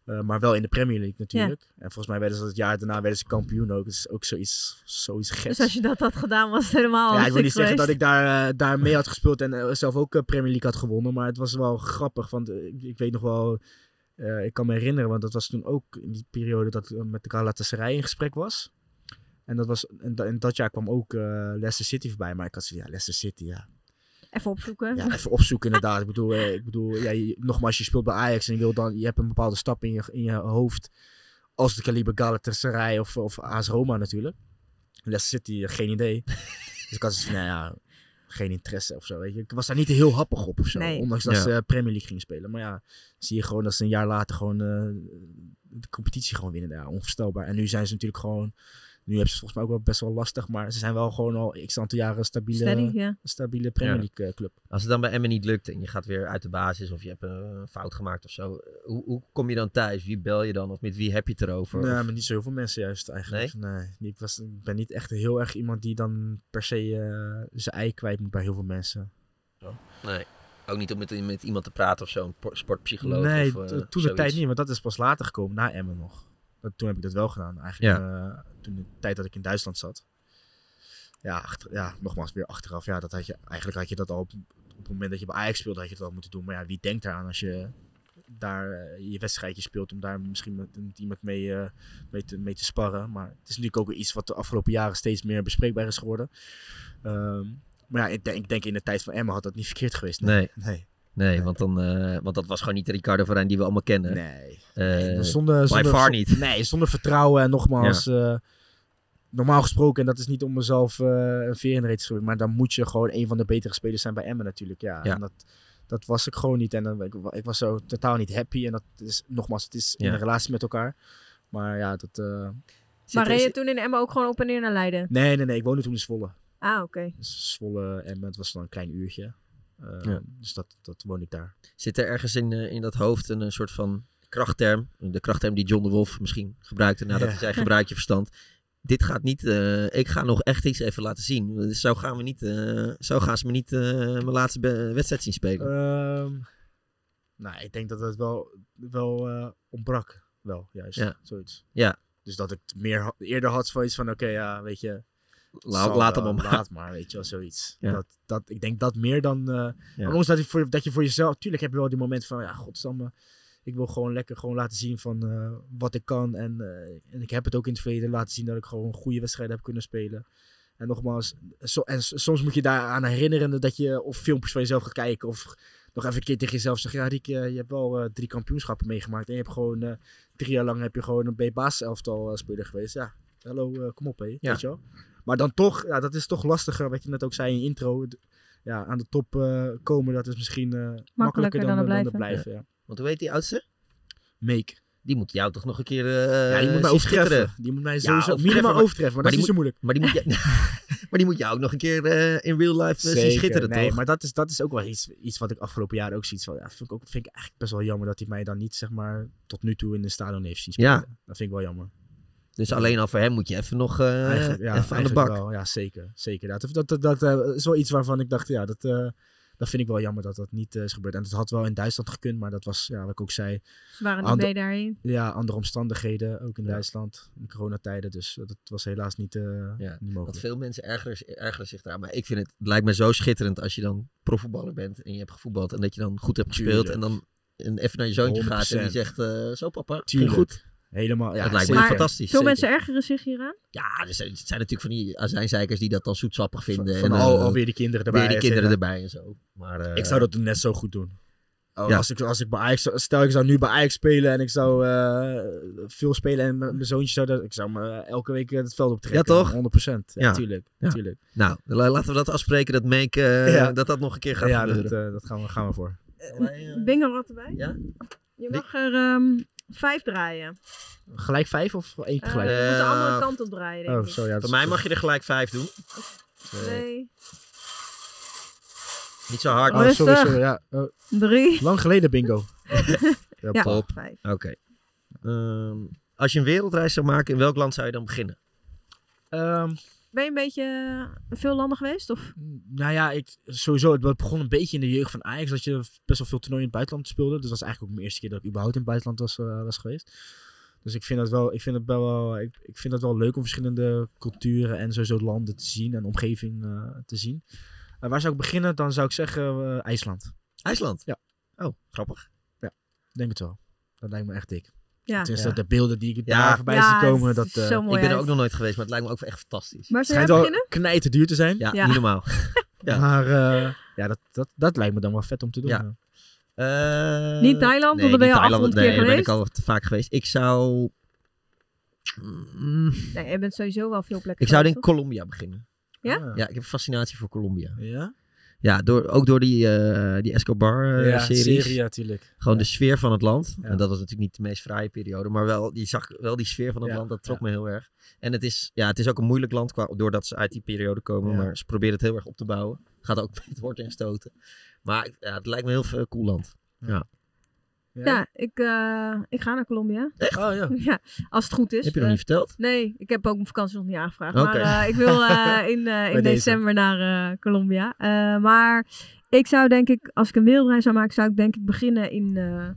Eh, maar wel in de Premier League natuurlijk. En volgens mij werden ze het jaar daarna werden ze kampioen ook. Is ook zoiets, zoiets geks. Dus als je dat had gedaan, was het helemaal Ja, ik wil niet zeggen dat ik daar, daar mee had gespeeld en eh, zelf ook Premier League had gewonnen. Maar het was wel grappig, want ik, ik weet nog wel... ik kan me herinneren, want dat was toen ook in die periode dat ik met de Galatasaray in gesprek was. En dat, was, en, da- en dat jaar kwam ook Leicester City voorbij. Maar ik had zoiets, ja, Leicester City, ja. Even opzoeken. Ja, even opzoeken inderdaad. Ik bedoel, eh, ik bedoel ja, je- nogmaals, je speelt bij Ajax en je, wil dan, je hebt een bepaalde stap in je, in je hoofd. Als de kaliber Galatasaray of, of AS Roma natuurlijk. Leicester City, eh, geen idee. dus ik had zoiets nou ja, geen interesse of zo. Weet je. Ik was daar niet heel happig op of zo. Nee. Ondanks dat Ja. ze Premier League gingen spelen. Maar ja, zie je gewoon dat ze een jaar later gewoon eh, de competitie gewoon winnen. Ja, onvoorstelbaar. En nu zijn ze natuurlijk gewoon... Nu hebben ze volgens mij ook wel best wel lastig. Maar ze zijn wel gewoon al x aantal jaren een stabiele, Steady, stabiele Premier. League eh, club. Als het dan bij Emmen niet lukt en je gaat weer uit de basis of je hebt een fout gemaakt of zo. Hoe, hoe kom je dan thuis? Wie bel je dan? Of met wie heb je het erover? Nee, Of- maar niet zo heel veel mensen juist eigenlijk. Nee? Ik, was, ik ben niet echt heel erg iemand die dan per se eh, zijn ei kwijt moet bij heel veel mensen. Nee. Ook niet om met, met iemand te praten of zo, een por- sportpsycholoog nee, of, eh, t- toen de tijd niet, want dat is pas later gekomen, na Emmen nog. Dat, toen heb ik dat wel gedaan, eigenlijk. eh, toen de tijd dat ik in Duitsland zat. Ja, achter, ja, nogmaals weer achteraf. Ja, dat had je, eigenlijk had je dat al op, op het moment dat je bij Ajax speelde, had je dat al moeten doen. Maar ja, wie denkt eraan als je daar eh, je wedstrijdje speelt om daar misschien met, met iemand mee, eh, mee, te, mee te sparren. Maar het is natuurlijk ook iets wat de afgelopen jaren steeds meer bespreekbaar is geworden. Ehm, maar ja, ik denk, ik denk in de tijd van Emma had dat niet verkeerd geweest. Nee. nee. Nee, Want, dan, eh, want dat was gewoon niet de Ricardo Varijn die we allemaal kennen. Nee. Eh, zonder, by zonder, far niet. Nee, zonder vertrouwen. En nogmaals, eh, normaal gesproken, en dat is niet om mezelf eh, een veer in de reet te schrijven, maar dan moet je gewoon een van de betere spelers zijn bij Emmen natuurlijk. Ja, Ja. En dat, dat was ik gewoon niet. En dan, ik, ik was zo totaal niet happy. En dat is, nogmaals, het is in een relatie met elkaar. Maar ja, dat... eh, Maar reed je toen in Emma ook gewoon op en neer naar Leiden? Nee, nee, nee. Ik woonde toen in Zwolle. Ah, oké. Dus Zwolle en het was dan een klein uurtje. Eh, Ja. Dus dat, dat woonde ik daar. Zit er ergens in, eh, in dat hoofd een, eh, soort van krachtterm? De krachtterm die John de Wolf misschien gebruikte nadat Ja. hij zei gebruik je verstand. Dit gaat niet, eh, ik ga nog echt iets even laten zien. Dus Zo gaan, we niet, eh, zo gaan ze me niet mijn laatste wedstrijd zien spelen. Ehm, nou, ik denk dat het wel, wel ontbrak. Wel, juist. Ja. Zoiets. Ja. Dus dat ik meer eerder had van iets van, oké, ja, weet je... Laat- zal laat hem maar. Laat maar, weet je wel, zoiets. Ja. Dat, dat, ik denk dat meer dan... eh Ja. Ondanks dat je, voor, dat je voor jezelf... Tuurlijk heb je wel die moment van, ja, godsamme... Ik wil gewoon lekker gewoon laten zien van eh, wat ik kan. En, eh, en ik heb het ook in het verleden laten zien dat ik gewoon goede wedstrijden heb kunnen spelen. En nogmaals, so- en soms moet je daaraan herinneren dat je of filmpjes van jezelf gaat kijken. Of nog even een keer tegen jezelf zeggen. Ja, Riek, eh, je hebt wel eh, drie kampioenschappen meegemaakt. En je hebt gewoon eh, drie jaar lang heb je gewoon een B-baas elftal eh, speler geweest. Ja, hallo, eh, kom op hé. Ja. Weet je wel? Maar dan toch, ja, dat is toch lastiger. Wat je net ook zei in je intro. Ja, aan de top eh, komen, dat is misschien eh, makkelijker, dan, dan dan, er dan blijven. Ja. Want hoe heet die oudste? Make. Die moet jou toch nog een keer eh Ja, die moet mij zien overtreffen. schitteren. Die moet mij Ja, sowieso overtreffen, minimaal maar- overtreffen, maar dat is niet zo moeilijk. Maar die moet, je, maar die moet jou ook nog een keer eh, in real life eh, zien schitteren, nee, toch? maar dat is, dat is ook wel iets, iets wat ik afgelopen jaar ook zie. Van, ja, vind, ik ook, vind ik eigenlijk best wel jammer dat hij mij dan niet, zeg maar, tot nu toe in de stadion heeft zien spelen. Ja. Dat vind ik wel jammer. Dus alleen al voor hem moet je even nog eh, ja, even aan de bak. Wel, ja, zeker. zeker. Dat, dat, dat, dat eh, is wel iets waarvan ik dacht, ja, dat, eh, dat vind ik wel jammer dat dat niet is gebeurd. En dat had wel in Duitsland gekund, maar dat was, ja, wat ik ook zei... Ze waren niet mee daarheen. Ja, andere omstandigheden, ook in Duitsland, in de coronatijden. Dus dat was helaas niet, eh, Ja, niet mogelijk. Veel mensen ergeren, ergeren zich daar. Maar ik vind het, het lijkt me zo schitterend als je dan profvoetballer bent en je hebt gevoetbald en dat je dan goed hebt gespeeld Tuurlijk. en dan en even naar je zoontje gaat en die 100%. zegt, eh, zo papa, ging Tuurlijk. goed. Helemaal, ja, dat lijkt me fantastisch. Veel mensen ergeren zich hieraan. Ja, er zijn, het zijn natuurlijk van die azijnzeikers die dat dan zoetsappig vinden. van en, al- eh, alweer die kinderen erbij, Weer die et kinderen erbij en zo. Maar, eh, ik zou dat net zo goed doen. Oh, Ja. als, ik, als ik bij Ajax, stel ik zou nu bij Ajax spelen en ik zou eh, veel spelen en mijn zoontje zou dat, ik zou me elke week eh, het veld optrekken. Ja, toch? 100%. Ja, Ja. tuurlijk. Ja. tuurlijk. Nou, la- laten we dat afspreken dat Make, eh, Ja. dat dat nog een keer gaat ja, gebeuren. dat, eh, dat gaan we, gaan we voor. Bingo wat erbij. Ja? Je mag er ehm, vijf draaien. Gelijk vijf of één Eh, je moet de andere Eh, kant op draaien, denk oh, ja, dat Voor mij goed. mag je er gelijk vijf doen. Twee, Niet zo hard. Oh, sorry, sorry. Ja. Oh, drie. lang geleden bingo. Ja, vijf. Oké. Ehm, als je een wereldreis zou maken, in welk land zou je dan beginnen? Ehm, Ben je een beetje eh, veel landen geweest? Of? Nou ja, ik, sowieso, het begon een beetje in de jeugd van Ajax, dat je best wel veel toernooien in het buitenland speelde. Dus dat was eigenlijk ook mijn eerste keer dat ik überhaupt in het buitenland was, eh, was geweest. Dus ik vind dat wel, ik vind het wel, wel- ik, ik vind het wel leuk om verschillende culturen en sowieso landen te zien en omgeving eh, te zien. Eh, waar zou ik beginnen? Dan zou ik zeggen eh, IJsland. IJsland? Ja. Oh, grappig. Ja, ik denk het wel. Dat lijkt me echt dik. Ja. Tenminste, Ja. de beelden die ik Ja. daar voorbij Ja, zie komen, dat eh, ik ben er ook nog nooit geweest, maar het lijkt me ook echt fantastisch. Maar zou schijnt jij beginnen? knijter duur te zijn. Ja, Ja. niet normaal. Ja. Maar eh, ja, dat, dat, dat lijkt me dan wel vet om te doen. Eh, Niet Thailand, want nee, daar ben je al Thailand, 800 keer nee, daar ben ik geweest. al te vaak geweest. Ik zou... Mm, Nee, je bent sowieso wel veel plekken ik zou denk geweest, ik Colombia beginnen. Ja? Ah. Ja, ik heb een fascinatie voor Colombia. Ja? Ja, door, ook door die, eh die Escobar-series. Ja, serie, ja, tuurlijk. Gewoon Ja. de sfeer van het land. Ja. En dat was natuurlijk niet de meest fraaie periode. Maar wel, die zag wel die sfeer van het Ja, land. Dat trok me heel erg. En het is, ja, het is ook een moeilijk land qua, doordat ze uit die periode komen. Maar ze proberen het heel erg op te bouwen. Gaat ook met wortel en stoten. Maar ja, het lijkt me heel veel cool land. Ja. Ja, ik, eh, ik ga naar Colombia. Oh ja. Ja, als het goed is. Heb je nog Eh, niet verteld? Nee, ik heb ook mijn vakantie nog niet aangevraagd. Oké. Maar eh, ik wil eh, in, eh, in deze. december naar eh, Colombia. Eh, maar ik zou denk ik, als ik een wereldreis zou maken, zou ik denk ik beginnen in, eh,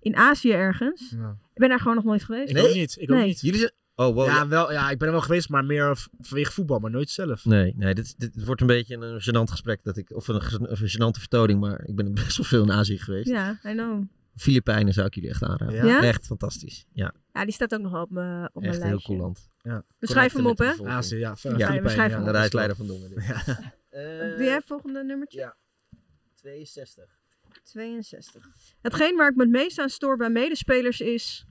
in Azië ergens. Ja. Ik ben daar gewoon nog nooit geweest. Ik ook niet. Ik ook Nee. niet. Jullie zijn... Oh, wow. ja, wel, ja, ik ben er wel geweest, maar meer vanwege voetbal, maar nooit zelf. Nee, nee dit, dit, wordt een beetje een gênant gesprek. Dat ik, of een, een gênante vertoning. Maar ik ben best wel veel in Azië geweest. Ja, I know. Filipijnen zou ik jullie echt aanraden. Ja? Ja? Echt fantastisch. Ja, Ja, die staat ook nog op mijn op mijn echt heel cool land. Ja. We schrijven hem op, hè? Azië, ja. Ja, Filipijnen, we schrijven ja. De reisleider van Dongen. dit. Ja. Eh, Doe jij het volgende nummertje? Ja. 62. 62. Hetgeen waar ik me het meest aan stoor bij medespelers is...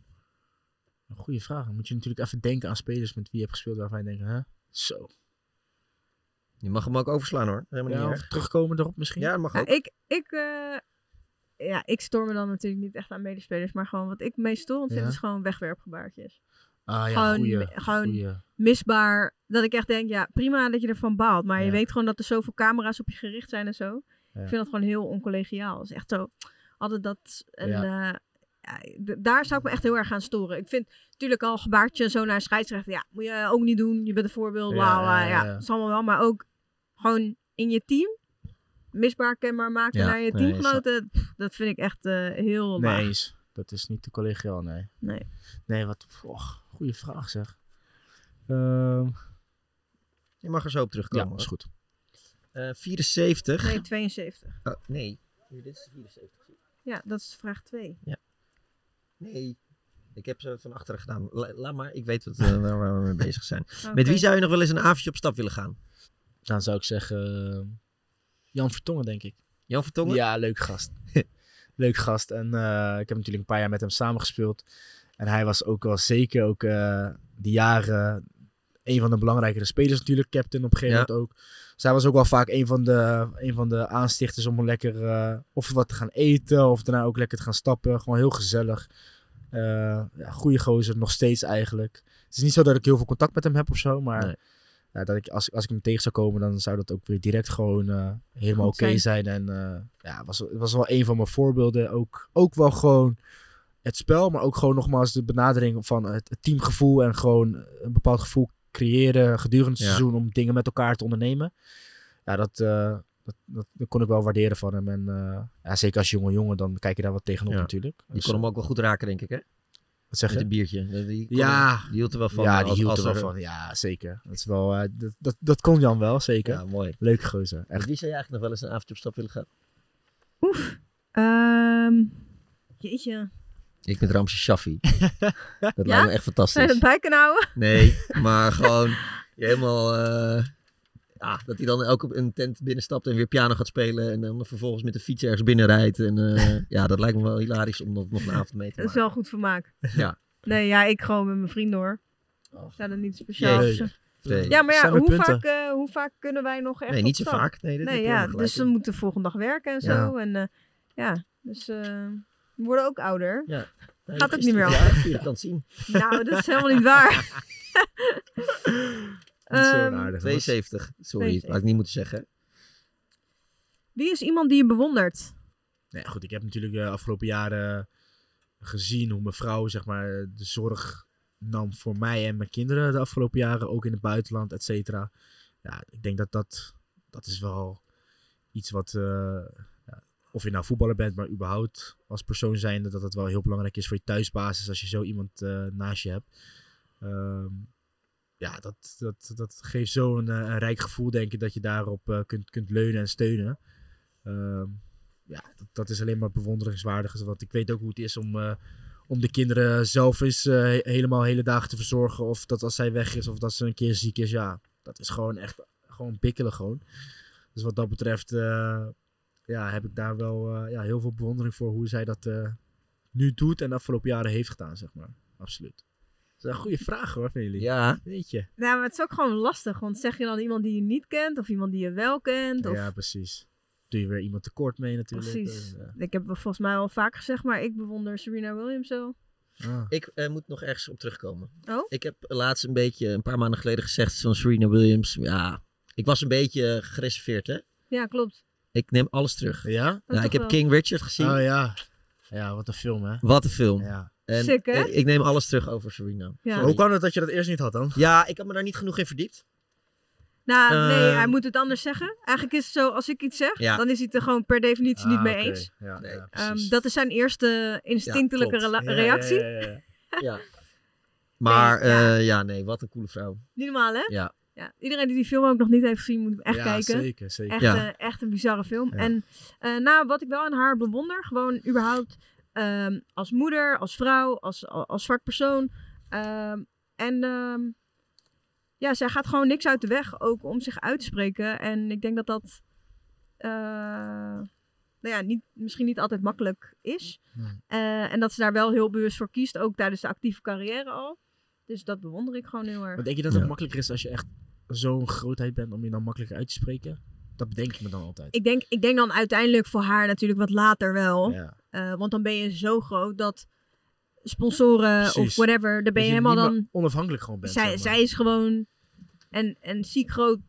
Een goede vraag. Dan moet je natuurlijk even denken aan spelers met wie je hebt gespeeld waarvan je denkt, hè? Zo. Je mag hem ook overslaan hoor. Helemaal Ja, niet of erg. terugkomen erop misschien? Ja, dat mag Ja, ook. ik, ik, eh, ja, ik stoor me dan natuurlijk niet echt aan medespelers. Maar gewoon wat ik meest storend vind Ja. is gewoon wegwerpgebaartjes. Ah ja, Gewoon- goeie, gewoon- goeie. Misbaar. Dat ik echt denk, ja, prima dat je ervan baalt. Maar je weet gewoon dat er zoveel camera's op je gericht zijn en zo. Ja. Ik vind dat gewoon heel oncollegiaal. Het is echt zo, altijd dat... En, d- daar zou ik me echt heel erg aan storen. Ik vind natuurlijk al gebaartje zo naar scheidsrechter. Ja, moet je ook niet doen. Je bent een voorbeeld. Ja, bla, bla, ja. dat is allemaal wel. Maar ook gewoon in je team misbaar kenbaar maken Ja, naar je teamgenoten. dat vind ik echt eh, heel Nee laag. Dat is niet te collegiaal, nee. Nee. Nee, wat... Och, goeie vraag zeg. Ehm, Je mag er zo op terugkomen. ja, is goed. Eh, 74. Nee, 72. Oh, nee. Dit is de 74. Ja, dat is vraag 2. Nee. Ik heb ze van achteren gedaan. La- laat maar, ik weet wat, eh, waar, we mee bezig zijn. Met wie zou je nog wel eens een avondje op stap willen gaan? Dan zou ik zeggen Jan Vertongen, denk ik. Jan Vertongen? Ja, leuk gast. leuk gast. En eh, ik heb natuurlijk een paar jaar met hem samengespeeld. En hij was ook wel zeker ook eh, die jaren een van de belangrijkere spelers natuurlijk. Captain op een gegeven Ja. moment ook. Dus hij was ook wel vaak een van de, een van de aanstichters om lekker eh, of wat te gaan eten. Of daarna ook lekker te gaan stappen. Gewoon heel gezellig. Eh ja, goede gozer, nog steeds eigenlijk. Het is niet zo dat ik heel veel contact met hem heb of zo. Maar ja, dat ik, als, als ik hem tegen zou komen, dan zou dat ook weer direct gewoon eh, helemaal oké zijn. zijn. En eh, ja, het was, het was wel een van mijn voorbeelden. Ook, ook wel gewoon het spel, maar ook gewoon nogmaals de benadering van het, het teamgevoel. En gewoon een bepaald gevoel creëren gedurende het Ja. seizoen om dingen met elkaar te ondernemen. Ja, dat, eh, dat, dat, dat kon ik wel waarderen van hem. En eh, ja, zeker als jonge jongen, dan kijk je daar wat tegenop Ja. natuurlijk. Je Dus, kon hem ook wel goed raken, denk ik, hè? Wat zeg Met je? een biertje. Die, kon Ja, die hield er wel van. Ja, eh, die als- hield als er wel van. Ja, zeker. Dat, is wel, eh, dat, dat, dat kon Jan wel, zeker. Ja, mooi. Leuke gozer. Met Echt. wie zou je eigenlijk nog wel eens een avondje op stap willen gaan? Ehm, jeetje. Ik met Ramse Shaffi. dat Ja? lijkt me echt fantastisch. Zou je dat bij kunnen houden? Nee, maar gewoon helemaal... eh, ja, dat hij dan ook op een tent binnenstapt en weer piano gaat spelen. En dan vervolgens met de fiets ergens binnen rijdt. En eh, ja, dat lijkt me wel hilarisch om dat nog een avond mee te Dat is maken. wel goed vermaak. Ja. Nee, ja, ik gewoon met mijn vrienden hoor. Ja, dat niet speciaal. Nee. Ja, maar ja, er hoe punten? vaak, eh, hoe vaak kunnen wij nog echt Nee, niet zo stap? vaak. Nee, nee ja, dus we in. moeten de volgende dag werken en zo. Ja. En eh, ja, dus eh, we worden ook ouder. Ja. Gaat ook niet meer je kan het zien. Nou, dat is helemaal niet waar. Ehm, 72. Sorry, 72. had ik niet moeten zeggen. Wie is iemand die je bewondert? Nee, goed, ik heb natuurlijk de afgelopen jaren gezien hoe mijn vrouw zeg maar, de zorg nam voor mij en mijn kinderen de afgelopen jaren, ook in het buitenland, et cetera. Ja, ik denk dat dat, dat is wel iets wat, eh, ja, of je nou voetballer bent, maar überhaupt als persoon zijnde, dat het wel heel belangrijk is voor je thuisbasis als je zo iemand eh, naast je hebt. Ehm, ja, dat, dat, dat geeft zo'n eh, een rijk gevoel, denk ik, dat je daarop eh, kunt, kunt leunen en steunen. Ehm, ja, dat, dat is alleen maar bewonderingswaardig. Want ik weet ook hoe het is om, eh, om de kinderen zelf eens he- helemaal hele dagen te verzorgen. Of dat als zij weg is of dat ze een keer ziek is. Ja, dat is gewoon echt gewoon bikkelen gewoon. Dus wat dat betreft ja, heb ik daar wel ja, heel veel bewondering voor hoe zij dat nu doet en de afgelopen jaren heeft gedaan, zeg maar. Absoluut. Dat is een goede vraag hoor, van jullie. Ja. Weet je. Nou, maar het is ook gewoon lastig. Want zeg je dan iemand die je niet kent of iemand die je wel kent? Of... Ja, precies. Doe je weer iemand tekort mee natuurlijk. Precies. Eh, Ik heb volgens mij al vaak gezegd, maar ik bewonder Serena Williams zo. Ik eh, moet nog ergens op terugkomen. Oh? Ik heb laatst een beetje, een paar maanden geleden gezegd van Serena Williams. Ja, ik was een beetje gereserveerd, hè? Ja, klopt. Ik neem alles terug. Ja? Ja, ik heb wel. King Richard gezien. Oh ja. Ja, wat een film hè. Wat een film. Ja. En Sick, hè? ik, ik neem alles terug over Serena. Ja. Hoe kwam het dat je dat eerst niet had dan? Ja, ik had me daar niet genoeg in verdiept. Nou, nee, Eh, hij moet het anders zeggen. Eigenlijk is het zo, als ik iets zeg, Ja. dan is hij het er gewoon per definitie niet Ah, mee eens. Ja, ja, Ehm, dat is zijn eerste instinctelijke reactie. ja, ja, ja. Ja. Maar Nee, ja. ja. ja, nee, wat een coole vrouw. Niet normaal, hè? Ja. Ja, iedereen die die film ook nog niet heeft gezien, moet hem echt Ja, kijken. zeker, zeker. Echt, Ja. eh, echt een bizarre film. Ja. En eh, nou, wat ik wel aan haar bewonder, gewoon überhaupt ehm, als moeder, als vrouw, als, als zwart persoon. ehm, en ehm, ja, zij gaat gewoon niks uit de weg, ook om zich uit te spreken. En ik denk dat dat eh, nou ja, niet, misschien niet altijd makkelijk is. Nee. Eh, en dat ze daar wel heel bewust voor kiest, ook tijdens de actieve carrière al. Dus dat bewonder ik gewoon heel erg. Maar denk je dat het makkelijker is als je echt zo'n grootheid bent om je dan makkelijker uit te spreken? Dat bedenk ik me dan altijd. Ik denk, ik denk dan uiteindelijk voor haar natuurlijk wat later wel. Ja. Eh, want dan ben je zo groot dat sponsoren of whatever, daar ben je je helemaal dan... onafhankelijk gewoon bent. Zij, zeg maar. zij is gewoon een, een ziek groot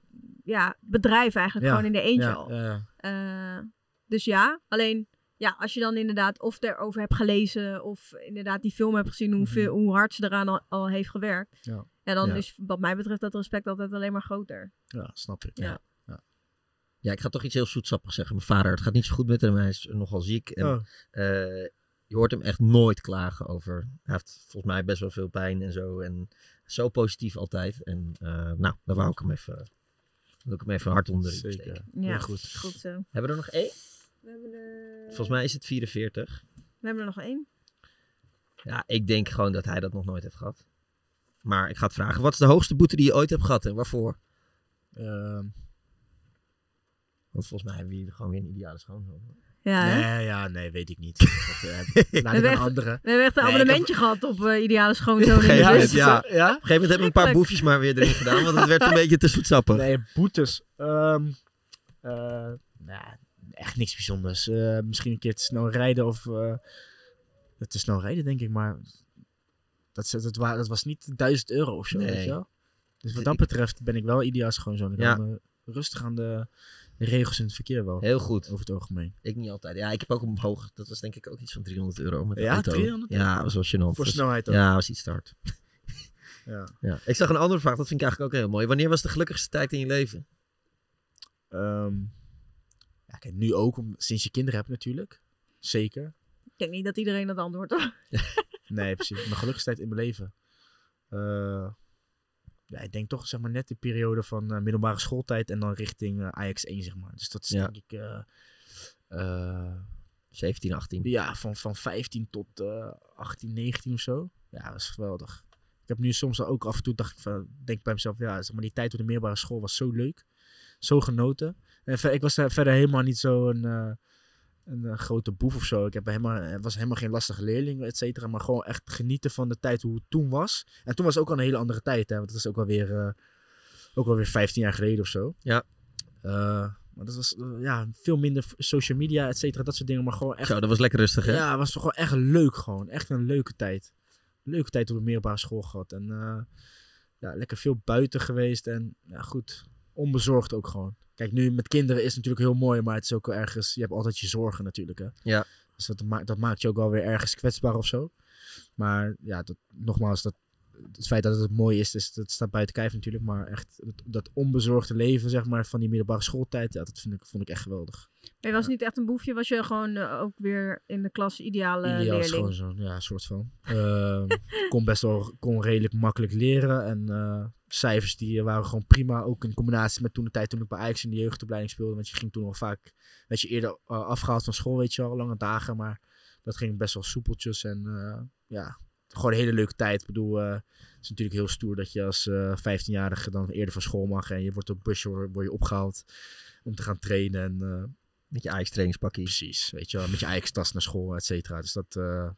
ja, bedrijf eigenlijk Ja, gewoon in de eentje ja, al. ja. Eh, dus ja, alleen ja, als je dan inderdaad of erover hebt gelezen of inderdaad die film hebt gezien hoe, veel, hoe hard ze eraan al, al heeft gewerkt. Mhm. Ja. Ja, dan is wat mij betreft dat respect altijd alleen maar groter. Ja, snap ik. Ja. Ja, ik ga toch iets heel zoetsappigs zeggen. Mijn vader, het gaat niet zo goed met hem. Hij is nogal ziek. En, Oh. eh, je hoort hem echt nooit klagen over. Hij heeft volgens mij best wel veel pijn en zo. En zo positief altijd. En eh, nou, daar wou ik hem even, wil ik hem even hard onder de riem Zeker. steken. Ja, goed. goed zo. Hebben we er nog één? We hebben er, Volgens mij is het 44. we hebben er nog één. Ja, ik denk gewoon dat hij dat nog nooit heeft gehad. Maar ik ga het vragen. Wat is de hoogste boete die je ooit hebt gehad en waarvoor? Ehm, Want volgens mij hebben we hier gewoon weer een ideale schoonzoon. Ja, hè? nee, ja, nee, weet ik niet. Dat, eh, laat We hebben, anderen. we hebben echt een Nee, ik heb- abonnementje gehad op eh, ideale schoonzoon in de Ja, ja. Ja? Op een gegeven moment hebben we een paar boefjes maar weer erin gedaan, want het werd een beetje te zoetsappig. Nee, boetes. Ehm eh, nou, echt niks bijzonders. Eh, misschien een keer te snel rijden of... eh, te snel rijden, denk ik, maar... Dat, was niet 1000 euro of zo, Nee. weet je wel? Dus wat dat betreft ben ik wel ideaal schoonzoon. Ik Ja. rustig aan de, de regels in het verkeer wel. Heel goed. Over het algemeen. Ik niet altijd. Ja, ik heb ook een hoog. Dat was denk ik ook iets van 300 euro met de Ja, auto. 300 Ja, was wel gênant. Voor snelheid ook? Ja, was iets te hard. Ja. ja. Ik zag een andere vraag, dat vind ik eigenlijk ook heel mooi. Wanneer was de gelukkigste tijd in je leven? Ehm, ja, kijk, nu ook, om, sinds je kinderen hebt natuurlijk. Zeker. Ik denk niet dat iedereen dat antwoordt. hoor. Nee, precies. Mijn gelukkigste tijd in mijn leven. Eh, ja, ik denk toch zeg maar net de periode van eh, middelbare schooltijd en dan richting eh, Ajax 1, zeg maar. Dus dat is Ja. denk ik... eh, eh, 17, 18. ja, van, van 15 tot eh 18, 19 of zo. Ja, dat is geweldig. Ik heb nu soms ook af en toe, dacht ik van, denk bij mezelf, ja, zeg maar, die tijd op de middelbare school was zo leuk. Zo genoten. En ver- ik was daar verder helemaal niet zo een, eh, grote boef of zo. Ik heb helemaal, eh, was helemaal geen lastige leerling, et cetera. Maar gewoon echt genieten van de tijd hoe het toen was. En toen was het ook al een hele andere tijd, hè. Want dat is ook alweer, eh ook alweer 15 jaar geleden of zo. Ja. Maar dat was ja, veel minder social media, et cetera, dat soort dingen. Maar gewoon echt... Zo, dat was lekker rustig, hè? Ja, het was toch gewoon echt leuk gewoon. Echt een leuke tijd. Leuke tijd op de middelbare school gehad. En ja, lekker veel buiten geweest. En ja, goed, onbezorgd ook gewoon. Kijk, nu met kinderen is het natuurlijk heel mooi, maar het is ook wel ergens... Je hebt altijd je zorgen natuurlijk, hè. Ja. Dus dat, maakt dat maakt je ook wel weer ergens kwetsbaar of zo. Maar ja, dat, nogmaals, dat, het feit dat het mooi is, dus dat staat buiten kijf natuurlijk. Maar echt dat, dat onbezorgde leven, zeg maar, van die middelbare schooltijd, ja, dat vind ik, vond ik echt geweldig. Maar je was niet echt een boefje, was je gewoon eh, ook weer in de klas ideale Ideaal leerling. schoonzoon, ja, een soort van. Ehm, kon best wel kon redelijk makkelijk leren. En eh, cijfers die waren gewoon prima. Ook in combinatie met toen de tijd toen ik bij Ajax in de jeugdopleiding speelde. Want je ging toen al vaak, werd je eerder eh, afgehaald van school, weet je wel, lange dagen. Maar dat ging best wel soepeltjes. En eh, ja, gewoon een hele leuke tijd. Ik bedoel, eh, het is natuurlijk heel stoer dat je als eh 15-jarige dan eerder van school mag. En je wordt op busje word, je opgehaald om te gaan trainen. En, eh, Met je Ajax trainingspakje. Precies, weet je wel. Met je Ajax tas naar school, et cetera. Dus dat, eh,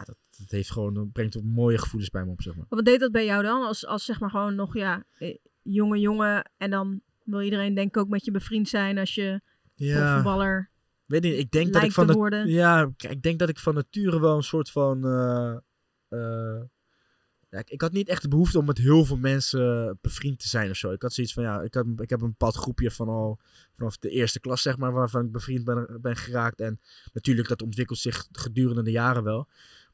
ja, dat, dat heeft gewoon, brengt ook mooie gevoelens bij me op, zeg maar. Wat deed dat bij jou dan? Als, als zeg maar gewoon nog, ja, eh, jonge jongen. En dan wil iedereen denk ik ook met je bevriend zijn als je Ja. voetballer Weet niet, ik denk dat ik van te de, worden. ja, kijk, ik denk dat ik van nature wel een soort van. eh, ja, ik, ik had niet echt de behoefte om met heel veel mensen bevriend te zijn of zo. Ik had zoiets van ja, ik, had, ik heb een bepaald groepje van al vanaf de eerste klas, zeg maar, waarvan ik bevriend ben, ben geraakt. En natuurlijk, dat ontwikkelt zich gedurende de jaren wel.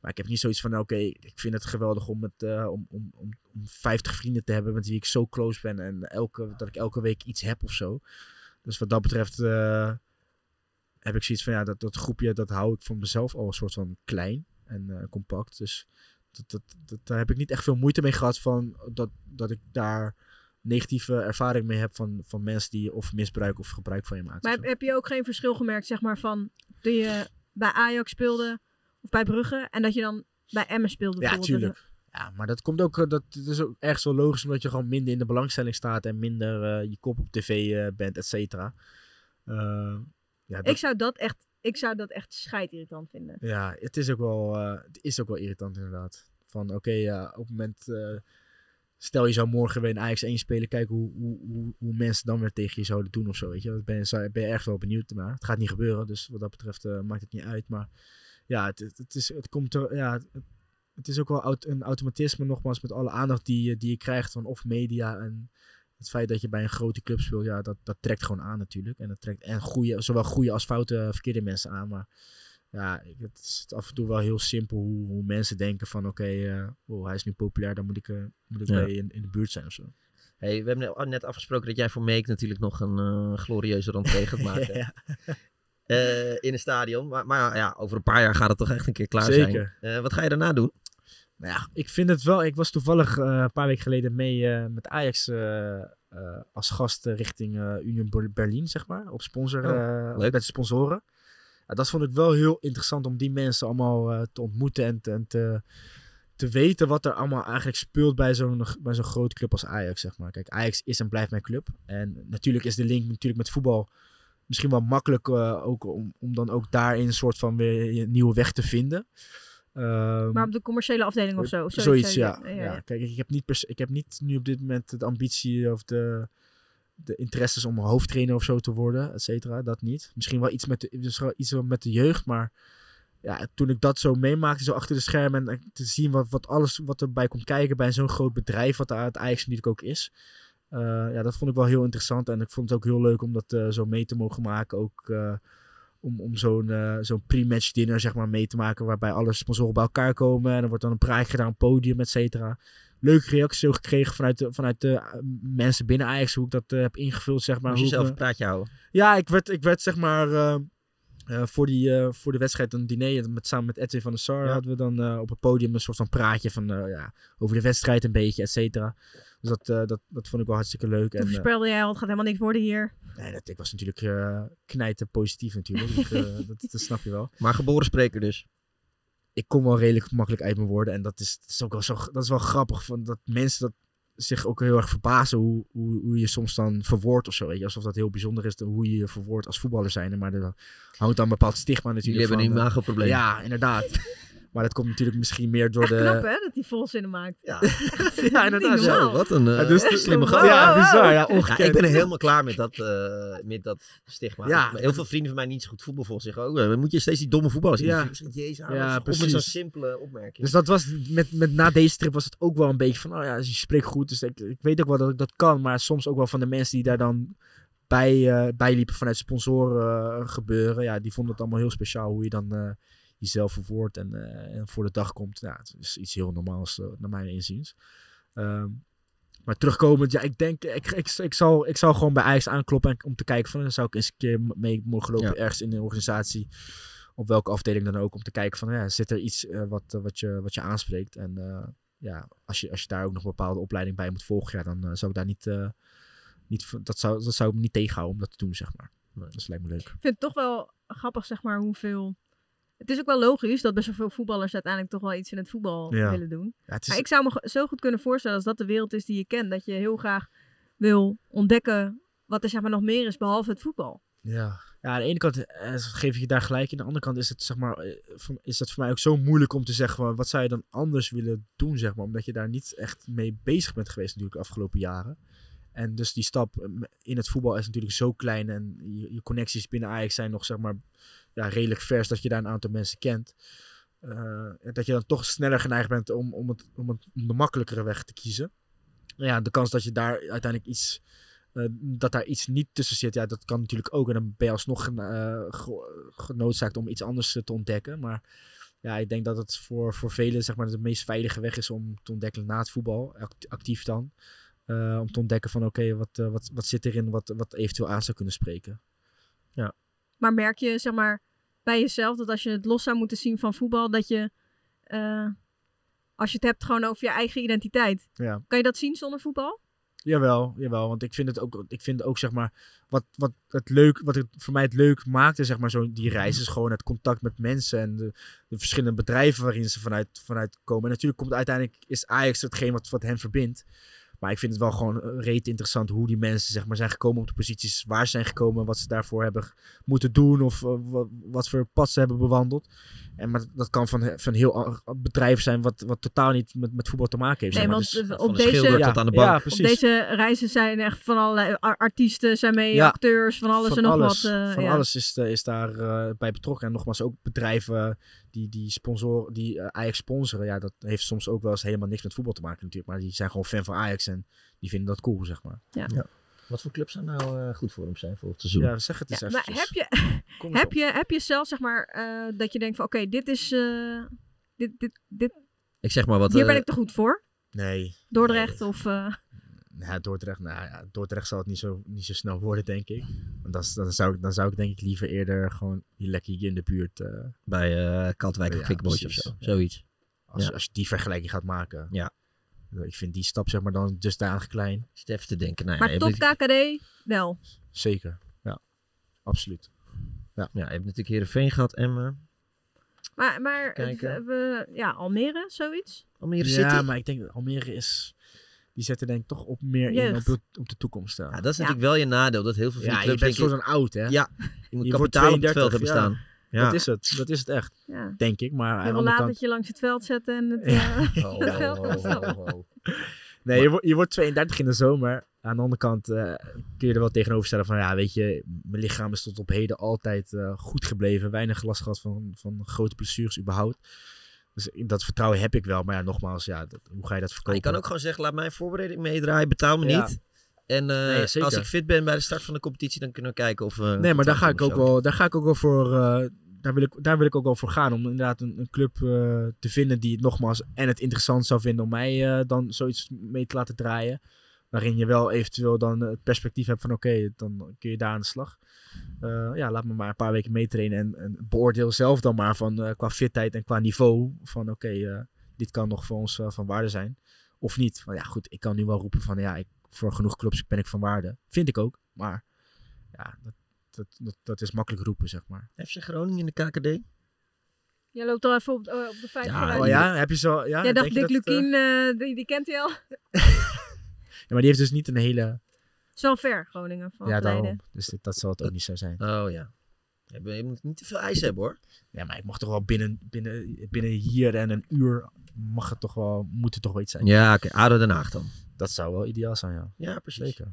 Maar ik heb niet zoiets van, oké, ik vind het geweldig om, met, eh, om, om, om, om 50 vrienden te hebben met wie ik zo close ben. En elke, dat ik elke week iets heb of zo. Dus wat dat betreft eh, heb ik zoiets van, ja, dat, dat groepje, dat hou ik voor mezelf al een soort van klein en eh, compact. Dus dat, dat, dat, daar heb ik niet echt veel moeite mee gehad van dat, dat ik daar negatieve ervaring mee heb van, van mensen die of misbruik of gebruik van je maken. Maar heb, heb je ook geen verschil gemerkt, zeg maar, van toen je bij Ajax speelde of bij Brugge en dat je dan bij Emmen speelde? Ja, tuurlijk. Ja, maar dat komt ook, eh, dat het is ook ergens wel logisch omdat je gewoon minder in de belangstelling staat en minder eh, je kop op tv eh, bent, et cetera. Ja, dat- Ik zou dat echt, ik zou dat echt scheidirritant vinden. Ja, het is ook wel, het is ook wel irritant inderdaad. Van oké, ja, op het moment, stel je zou morgen weer in Ajax 1 spelen, kijken hoe, hoe, hoe, hoe mensen dan weer tegen je zouden doen of zo, weet je. Daar ben, ben je erg wel benieuwd naar. Het gaat niet gebeuren, dus wat dat betreft maakt het niet uit. Maar ja, het, het, is, het komt er, ja, het, het is ook wel aut- een automatisme nogmaals met alle aandacht die, je- die je krijgt van of media en het feit dat je bij een grote club speelt, ja, dat, dat trekt gewoon aan natuurlijk. En dat trekt en goede, zowel goede als foute verkeerde mensen aan, maar ja, het is af en toe wel heel simpel hoe, hoe mensen denken van oké, eh, wow, hij is nu populair, dan moet ik, eh, moet ik Ja. bij in, in de buurt zijn of zo. Hey, we hebben net- afgesproken dat jij voor Meek natuurlijk nog een eh, glorieuze rentree gaat maken. Ja. Eh, in een stadion. Maar, maar ja, over een paar jaar gaat het toch echt een keer klaar Zeker. zijn. Eh, wat ga je daarna doen? Nou ja, ik vind het wel. Ik was toevallig eh, een paar weken geleden mee met Ajax als gast richting Union Ber- Berlin, zeg maar. Op sponsor, Oh, leuk. met de sponsoren. ja, dat vond ik wel heel interessant om die mensen allemaal te ontmoeten en, te, en te, te weten wat er allemaal eigenlijk speelt bij zo'n, bij zo'n grote club als Ajax, zeg maar. Kijk, Ajax is en blijft mijn club. En natuurlijk is de link natuurlijk met voetbal misschien wel makkelijk uh, ook om, om dan ook daarin een soort van weer een nieuwe weg te vinden. Um, maar op de commerciële afdeling of zo? Zoiets, zoiets ja. Ja, ja. ja. Kijk, ik heb, niet pers- ik heb niet nu op dit moment de ambitie of de, de interesses om hoofdtrainer of zo te worden, et cetera. Dat niet. Misschien wel iets met de, dus iets met de jeugd, maar ja, toen ik dat zo meemaakte, zo achter de schermen en te zien wat, wat alles wat erbij komt kijken bij zo'n groot bedrijf, wat het Ajax natuurlijk ook is. Uh, ja, dat vond ik wel heel interessant en ik vond het ook heel leuk om dat uh, zo mee te mogen maken. Ook uh, om, om zo'n zo'n pre-match dinner zeg maar mee te maken waarbij alle sponsoren bij elkaar komen en er wordt dan een praatje gedaan, een podium, et cetera. Leuke reacties ook gekregen vanuit de, vanuit de mensen binnen Ajax, hoe ik dat heb ingevuld zeg maar. Moest je zelf een praatje houden? Ja, ik werd, ik werd zeg maar... Uh, voor, die, voor de wedstrijd een diner met, samen met Edwin van der Sar ja. hadden we dan op het podium een soort van praatje van, ja, over de wedstrijd een beetje, et cetera. Dus dat, dat, dat vond ik wel hartstikke leuk. Toen en, voorspelde jij al, het gaat helemaal niks worden hier. Nee, dat, ik was natuurlijk knijten positief natuurlijk. dus, dat, dat, snap je wel. Maar geboren spreker dus? Ik kom wel redelijk makkelijk uit mijn woorden. En dat is, dat is ook wel, zo, dat is wel grappig, van dat mensen dat zich ook heel erg verbazen hoe, hoe, hoe je soms dan verwoordt of zo. Weet je? Alsof dat heel bijzonder is, hoe je je verwoordt als voetballer zijn. Maar er hangt dan een bepaald stigma natuurlijk Jullie hebben een imagoprobleem. Ja, inderdaad. Maar dat komt natuurlijk misschien meer door Echt de... knap hè, dat hij volzinnen maakt. Ja, ja inderdaad. Zo, wat een uh, ja, dus de, slimme gast. Ja, bizar. Ja, ja, ik ben er helemaal klaar met dat, uh, met dat stigma. Ja. Heel veel vrienden van mij niet zo goed voetbal volgens zich ook. Uh, moet je steeds die domme voetballers zien. Ja, Jezus, ja op precies. met zo'n simpele opmerking. Dus dat was, met, met, na deze trip was het ook wel een beetje van, oh ja, je spreekt goed. Dus ik, ik weet ook wel dat ik dat kan. Maar soms ook wel van de mensen die daar dan bij, uh, bijliepen vanuit sponsoren uh, gebeuren. Ja, die vonden het allemaal heel speciaal hoe je dan uh, jezelf verwoordt en, uh, en voor de dag komt. Ja, het is iets heel normaals naar mijn inziens. Um, maar terugkomend, ja, ik denk, ik, ik, ik, zal, ik zal gewoon bij Ajax aankloppen en, om te kijken van, dan zou ik eens een keer mee mogen lopen ja. ergens in de organisatie. Op welke afdeling dan ook, om te kijken van, ja, zit er iets uh, wat, wat, je, wat je aanspreekt. En uh, ja, als je, als je daar ook nog een bepaalde opleiding bij moet volgen, ja, dan uh, zou ik daar niet, niet dat, zou, dat zou ik me niet tegenhouden om dat te doen, zeg maar. Nee. Dat lijkt me leuk. Ik vind het toch wel grappig, zeg maar, hoeveel het is ook wel logisch dat best wel veel voetballers uiteindelijk toch wel iets in het voetbal ja. willen doen. Ja, is... Maar ik zou me zo goed kunnen voorstellen als dat de wereld is die je kent. Dat je heel graag wil ontdekken wat er zeg maar nog meer is behalve het voetbal. Ja, ja aan de ene kant eh, geef ik je daar gelijk. Aan de andere kant is het, zeg maar, is het voor mij ook zo moeilijk om te zeggen, wat zou je dan anders willen doen, zeg maar. Omdat je daar niet echt mee bezig bent geweest natuurlijk de afgelopen jaren. En dus die stap in het voetbal is natuurlijk zo klein. En je, je connecties binnen Ajax zijn nog, zeg maar, ja, redelijk vers dat je daar een aantal mensen kent. Uh, dat je dan toch sneller geneigd bent om, om, het, om, het, de makkelijkere weg te kiezen. Ja, de kans dat je daar uiteindelijk iets, uh, dat daar iets niet tussen zit, ja, dat kan natuurlijk ook. En dan ben je alsnog uh, genoodzaakt om iets anders te ontdekken. Maar ja, ik denk dat het voor, voor velen zeg maar, de meest veilige weg is om te ontdekken na het voetbal, actief dan. Om te ontdekken van oké, wat, wat, wat zit erin wat, wat eventueel aan zou kunnen spreken. Ja. Maar merk je zeg maar bij jezelf dat als je het los zou moeten zien van voetbal, dat je uh, als je het hebt gewoon over je eigen identiteit. Ja. Kan je dat zien zonder voetbal? Jawel, jawel. Want ik vind het ook, ik vind ook zeg maar, wat, wat het leuk, wat het voor mij het leuk maakte, zeg maar, zo die reis is gewoon het contact met mensen en de, de verschillende bedrijven waarin ze vanuit, vanuit komen. En natuurlijk komt uiteindelijk, is Ajax hetgeen wat, wat hen verbindt. Maar ik vind het wel gewoon reet interessant hoe die mensen zeg maar, zijn gekomen op de posities waar ze zijn gekomen. Wat ze daarvoor hebben moeten doen of uh, wat, wat, voor pad ze hebben bewandeld. En maar dat kan van, van heel bedrijf zijn wat, wat totaal niet met, met voetbal te maken heeft. Nee, zeg maar. want dus, op, deze, ja, aan de bank. Ja, precies. op deze reizen zijn echt van allerlei artiesten zijn mee, ja, acteurs, van alles van en nog alles, wat. Uh, van ja. alles is, is daar uh, bij betrokken. En nogmaals, ook bedrijven die, die, sponsor, die uh, Ajax sponsoren. Ja, dat heeft soms ook wel eens helemaal niks met voetbal te maken natuurlijk. Maar die zijn gewoon fan van Ajax en die vinden dat cool, zeg maar. Ja. ja. Wat voor clubs zou nou uh, goed voor hem zijn voor het seizoen? Ja, zeg het eens ja, even. Maar heb je, heb, je, heb je zelf zeg maar uh, dat je denkt van oké, okay, dit is... Uh, dit, dit, dit, ik zeg maar wat... Hier ben ik te goed voor? Nee. Dordrecht nee. of... Ja, Dordrecht, nou ja, Dordrecht zal het niet zo, niet zo snel worden, denk ik. Want dat, dan, zou ik, dan zou ik denk ik liever eerder gewoon hier lekker hier in de buurt... Bij Katwijk of ja, Quickboys of zo, zoiets. Als, ja. als je die vergelijking gaat maken. Ja. Ik vind die stap zeg maar dan dusdanig klein. Ik zit even te denken. Nou, maar ja, top KKD wel. Zeker, ja. Absoluut. Ja. je hebt natuurlijk Heerenveen gehad, Emmen. Maar, maar we, ja, Almere, zoiets? Almere Ja, maar ik denk dat Almere is... Die zetten denk ik toch op meer in op de, op de toekomst. Ja. Ja, dat is natuurlijk wel je nadeel. Dat heel veel van Ja, die je clubs... bent zo'n oud, hè? Ja, je moet Je wordt kapitaal op het 32, veld hebben ja. staan. Ja. Dat is het. Dat is het echt. Ja. Denk ik. Maar aan de laat kant... dat je langs het veld zetten en het Ja. Oh, oh, oh. Nee, je, wordt- je wordt 32 in de zomer. Aan de andere kant eh, kun je er wel tegenover stellen van... Ja, weet je, mijn lichaam is tot op heden altijd eh, goed gebleven. Weinig last gehad van, van grote blessures überhaupt. Dus dat vertrouwen heb ik wel. Maar ja, nogmaals, ja, dat- hoe ga je dat verkopen? je kan ook gewoon zeggen, laat mij een voorbereiding meedraaien, betaal me Ja. niet. En eh, Nee, als ik fit ben bij de start van de competitie, dan kunnen we kijken of. Nee, maar daar ga, ik ook zo. wel, daar ga ik ook wel voor. eh, daar, wil ik, daar wil ik ook wel voor gaan. Om inderdaad een, een club eh, te vinden die het nogmaals en het interessant zou vinden om mij eh, dan zoiets mee te laten draaien. Waarin je wel eventueel dan het perspectief hebt van oké, dan kun je daar aan de slag. Eh, ja, laat me maar een paar weken meetrainen en, en beoordeel zelf dan maar van eh, qua fitheid en qua niveau. Van oké, eh, dit kan nog voor ons van waarde zijn. Of niet. Maar ja, goed, ik kan nu wel roepen van ja, ik, voor genoeg clubs ben ik van waarde. Vind ik ook. Maar ja, dat, dat, dat, dat is makkelijk roepen, zeg maar. FC Groningen in de KKD? Jij loopt al even op, op de vijf Ja, vooruit. oh ja, heb je zo. Ja, Jij dacht Dick dat, Lukien, eh, die, die kent hij al. ja, maar die heeft dus niet een hele. wel ver, Groningen, van ja, daarom. verleden. Dus dit- dat zal het ook niet zo zijn. Oh ja. Je, moet niet te veel ijs hebben hoor. Ja, maar ik mag toch wel binnen, binnen, binnen hier en een uur. Mag het toch wel, moet het toch wel iets zijn. Ja, oké. ADO Den Haag dan. Dat zou wel ideaal zijn, ja. Ja, precies. Zeker.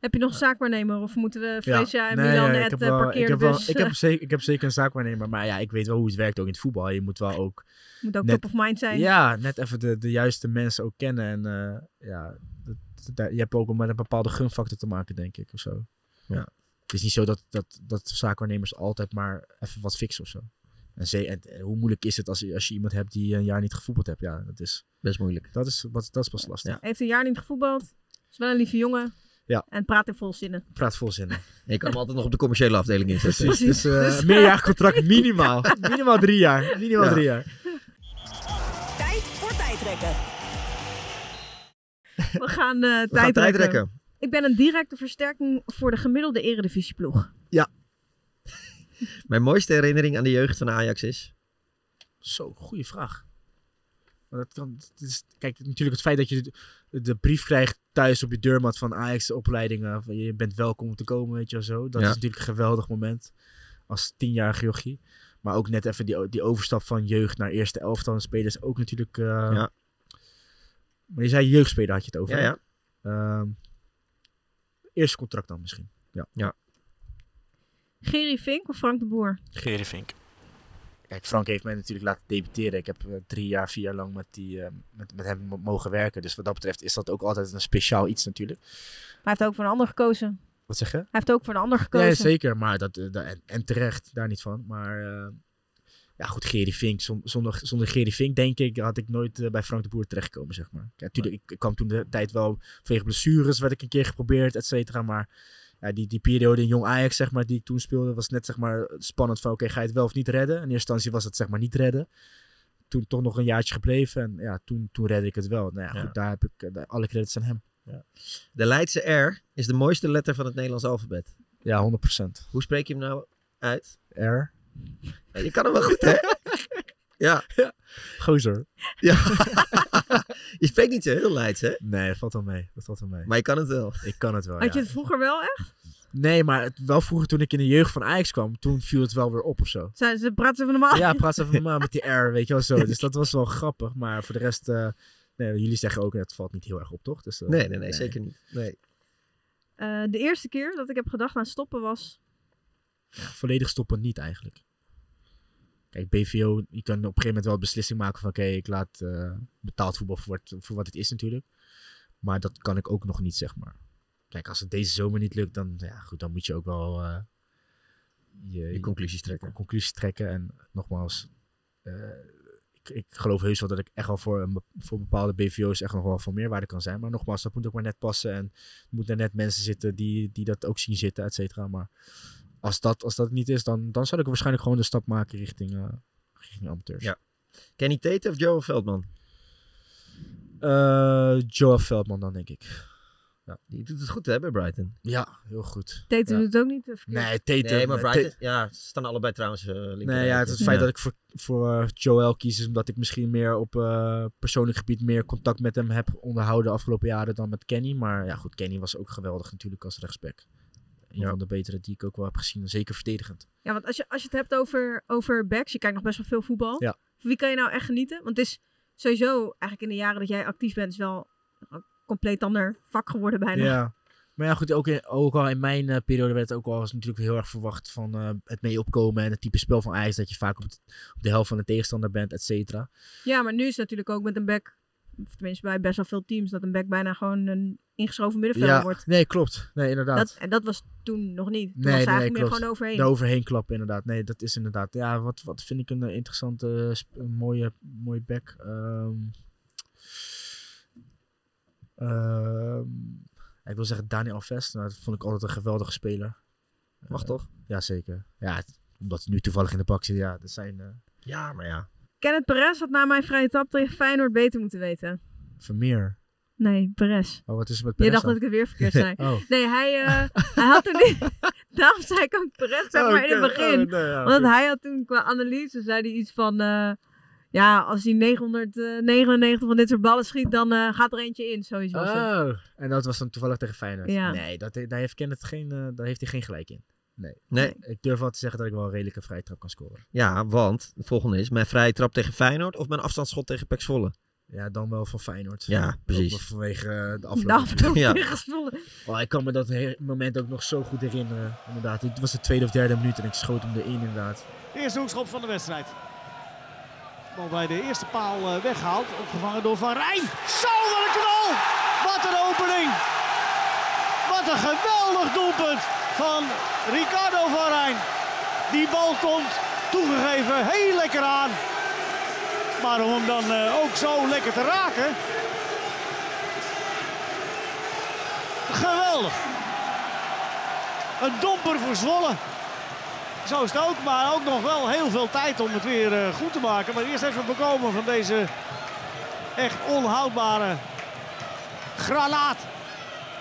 Heb je nog een zaakwaarnemer of moeten we Freesia en nee, Milan ja, ik het uh, wel- ik heb wel- bus? ik, heb zeker, ik heb zeker een zaakwaarnemer, maar ja, ik weet wel hoe het werkt ook in het voetbal. Je moet wel ook... Moet ook net- top of mind zijn. Ja, net even de, de juiste mensen ook kennen. En eh, ja, je hebt ook met een bepaalde gunfactor te maken, denk ik, of zo. Ja. Het is niet zo dat, dat, dat zaakwaarnemers altijd maar even wat fixen of zo. En, ze, en, hoe moeilijk is het als, je- als je iemand hebt die een jaar niet gevoetbald hebt? Ja, dat is... Best moeilijk. Dat is, wat, dat is pas lastig. Heeft een jaar niet gevoetbald. Is wel een lieve jongen. Ja. En praat in vol zinnen. Praat vol zinnen. Je kan hem altijd nog op de commerciële afdeling inzetten. Precies. Dus eh, meerjarig contract minimaal. minimaal drie jaar. Minimaal Ja. drie jaar. Tijd voor tijdrekken. We gaan eh We gaan tijdrekken. tijdrekken. Ik ben een directe versterking voor de gemiddelde eredivisieploeg. Ja. Mijn mooiste herinnering aan de jeugd van Ajax is? Zo, goede vraag. Maar dat kan, het is, kijk, natuurlijk het feit dat je de, de brief krijgt thuis op je deurmat van Ajax opleidingen. Van je bent welkom om te komen, weet je wel zo. Dat Ja. is natuurlijk een geweldig moment. Als tienjarige jochie. Maar ook net even die, die overstap van jeugd naar eerste elftal spelers ook natuurlijk... eh, Ja. Maar je zei jeugdspeler had je het over. Ja. Ehm, eerste contract dan misschien. Ja. ja. Gerry Vink of Frank de Boer? Gerry Vink. Kijk, Frank heeft mij natuurlijk laten debuteren. Ik heb eh, drie jaar, vier jaar lang met, die, eh, met, met hem mo- mogen werken. Dus wat dat betreft is dat ook altijd een speciaal iets natuurlijk. Maar hij heeft ook voor een ander gekozen. Wat zeg je? Hij heeft ook voor een ander gekozen. Ja, zeker. Maar dat, eh, en, en terecht, daar niet van. Maar eh, ja, goed, Gerry Vink. Zon- Zonder, zonder Gerry Vink, denk ik, had ik nooit eh, bij Frank de Boer terechtgekomen, zeg maar. Ja, ik, ik kwam toen de tijd wel vanwege blessures, werd ik een keer geprobeerd, et cetera. Maar ja, die, die periode in Jong Ajax, zeg maar, die ik toen speelde, was net, zeg maar, spannend van, oké, ga je het wel of niet redden? In eerste instantie was het, zeg maar, niet redden. Toen toch nog een jaartje gebleven en ja, toen, toen redde ik het wel. Nou ja, Ja. goed, daar heb ik eh, daar- alle credits aan hem. De Leidse R is de mooiste letter van het Nederlands alfabet. Ja, 100%. Hoe spreek je hem nou uit? R. Ja, je kan hem wel goed, hè? Ja. Gozer. Ja. je spreekt niet zo heel Leids, hè? Nee, dat valt wel mee. Dat valt wel mee. Maar je kan het wel. Ik kan het wel, Had ja. je het vroeger wel echt? Nee, maar het, wel vroeger toen ik in de jeugd van Ajax kwam, toen viel het wel weer op of zo. Ze, ze praten even normaal. Ja, praat ze even normaal met die R, weet je wel zo. Dus dat was wel grappig. Maar voor de rest, eh, nee, jullie zeggen ook, het valt niet heel erg op, toch? Dus, eh, Nee, nee, nee, zeker niet. Nee. Eh, de eerste keer dat ik heb gedacht aan stoppen was... Ja, volledig stoppen niet eigenlijk. Kijk, BVO, je kan op een gegeven moment wel een beslissing maken van oké, ik laat eh, betaald voetbal voor, wat- voor wat het is natuurlijk. Maar dat kan ik ook nog niet, zeg maar. Kijk, als het deze zomer niet lukt, dan, ja, goed, dan moet je ook wel eh, je, Je conclusies trekken. conclusies trekken. En nogmaals, eh, ik, ik geloof heus wel dat ik echt wel voor, een, voor bepaalde BVO's echt nog wel van meerwaarde kan zijn. Maar nogmaals, dat moet ook maar net passen. En er moeten net mensen zitten die, die dat ook zien zitten, et cetera. Maar als dat, als dat niet is, dan, dan zal ik waarschijnlijk gewoon de stap maken richting, eh, richting amateurs. Ja. Kenny Tate of Joe Veldman? Eh, Joe Veldman dan, denk ik. Ja, die doet het goed hè, bij Brighton. Ja, heel goed. Ja. doet het ook niet. verkeerd. Nee, Tatum. Nee, maar eh, Brighton, ja, ze staan allebei trouwens uh, linker. Nee, ja, het, feit dat ik voor, voor uh, Joel kies is omdat ik misschien meer op uh, persoonlijk gebied meer contact met hem heb onderhouden de afgelopen jaren dan met Kenny. Maar ja, goed, Kenny was ook geweldig natuurlijk als rechtsback. Een ja. van de betere die ik ook wel heb gezien, zeker verdedigend. Ja, want als je, als je het hebt over, over backs, je kijkt nog best wel veel voetbal. Ja. Wie kan je nou echt genieten? Want het is sowieso eigenlijk in de jaren dat jij actief bent, is wel een compleet ander vak geworden bijna. Ja. Maar ja, goed, ook, in, ook al in mijn uh, periode werd het ook al natuurlijk heel erg verwacht van uh, het mee opkomen en het type spel van IJs, dat je vaak op, het, op de helft van de tegenstander bent, et cetera. Ja, maar nu is het natuurlijk ook met een back, of tenminste bij best wel veel teams, dat een back bijna gewoon een ingeschoven middenvelder ja, wordt. Nee, klopt. Nee, inderdaad. Dat, en dat was toen nog niet. Toen nee, was nee, klopt. meer gewoon overheen. De overheen klappen, inderdaad. Nee, dat is inderdaad. Ja, wat, wat vind ik een uh, interessante, een mooie, mooie back. Um, um, ik wil zeggen Daniel Alves. Nou, dat vond ik altijd een geweldige speler. Mag uh, toch? Ja, zeker. Ja, het, omdat hij nu toevallig in de bak zit. Ja, dat zijn... Uh, ja, maar ja. Kenneth Perez had na mijn vrije tap tegen Feyenoord beter moeten weten. Vermeer. Nee, Perez. Oh, wat is er met Perez Je dacht dan? dat ik het weer verkeerd zei. oh. Nee, hij, uh, hij had toen niet... Daarom zei ik ook Perez, zeg maar, in het begin. Oh, nee, ja, Want hij had toen qua analyse, zei hij iets van... Uh, ja, als hij 999 van dit soort ballen schiet, dan uh, gaat er eentje in, sowieso. Oh, en dat was dan toevallig tegen Feyenoord. Ja. Nee, dat, daar, heeft Kenneth geen, daar heeft hij geen gelijk in. Nee. nee. Ik durf wel te zeggen dat ik wel een redelijke vrije trap kan scoren. Ja, want het volgende is mijn vrije trap tegen Feyenoord of mijn afstandsschot tegen Pek Zwolle. Ja, dan wel van Feyenoord. Ja, precies. Ook vanwege uh, de afloop. De afloop ja. oh, ik kan me dat moment ook nog zo goed herinneren. Inderdaad, het was de tweede of derde minuut en ik schoot hem erin inderdaad. Eerste hoekschop van de wedstrijd. Bal bij de eerste paal uh, weggehaald. Opgevangen door Van Rijn. Zo, wat een knal! Wat een opening! Wat een geweldig doelpunt van Ricardo van Rijn. Die bal komt, toegegeven, heel lekker aan. Maar om hem dan uh, ook zo lekker te raken. Geweldig. Een domper voor Zwolle. Zo is het ook, maar ook nog wel heel veel tijd om het weer uh, goed te maken. Maar eerst even bekomen van deze echt onhoudbare granaat.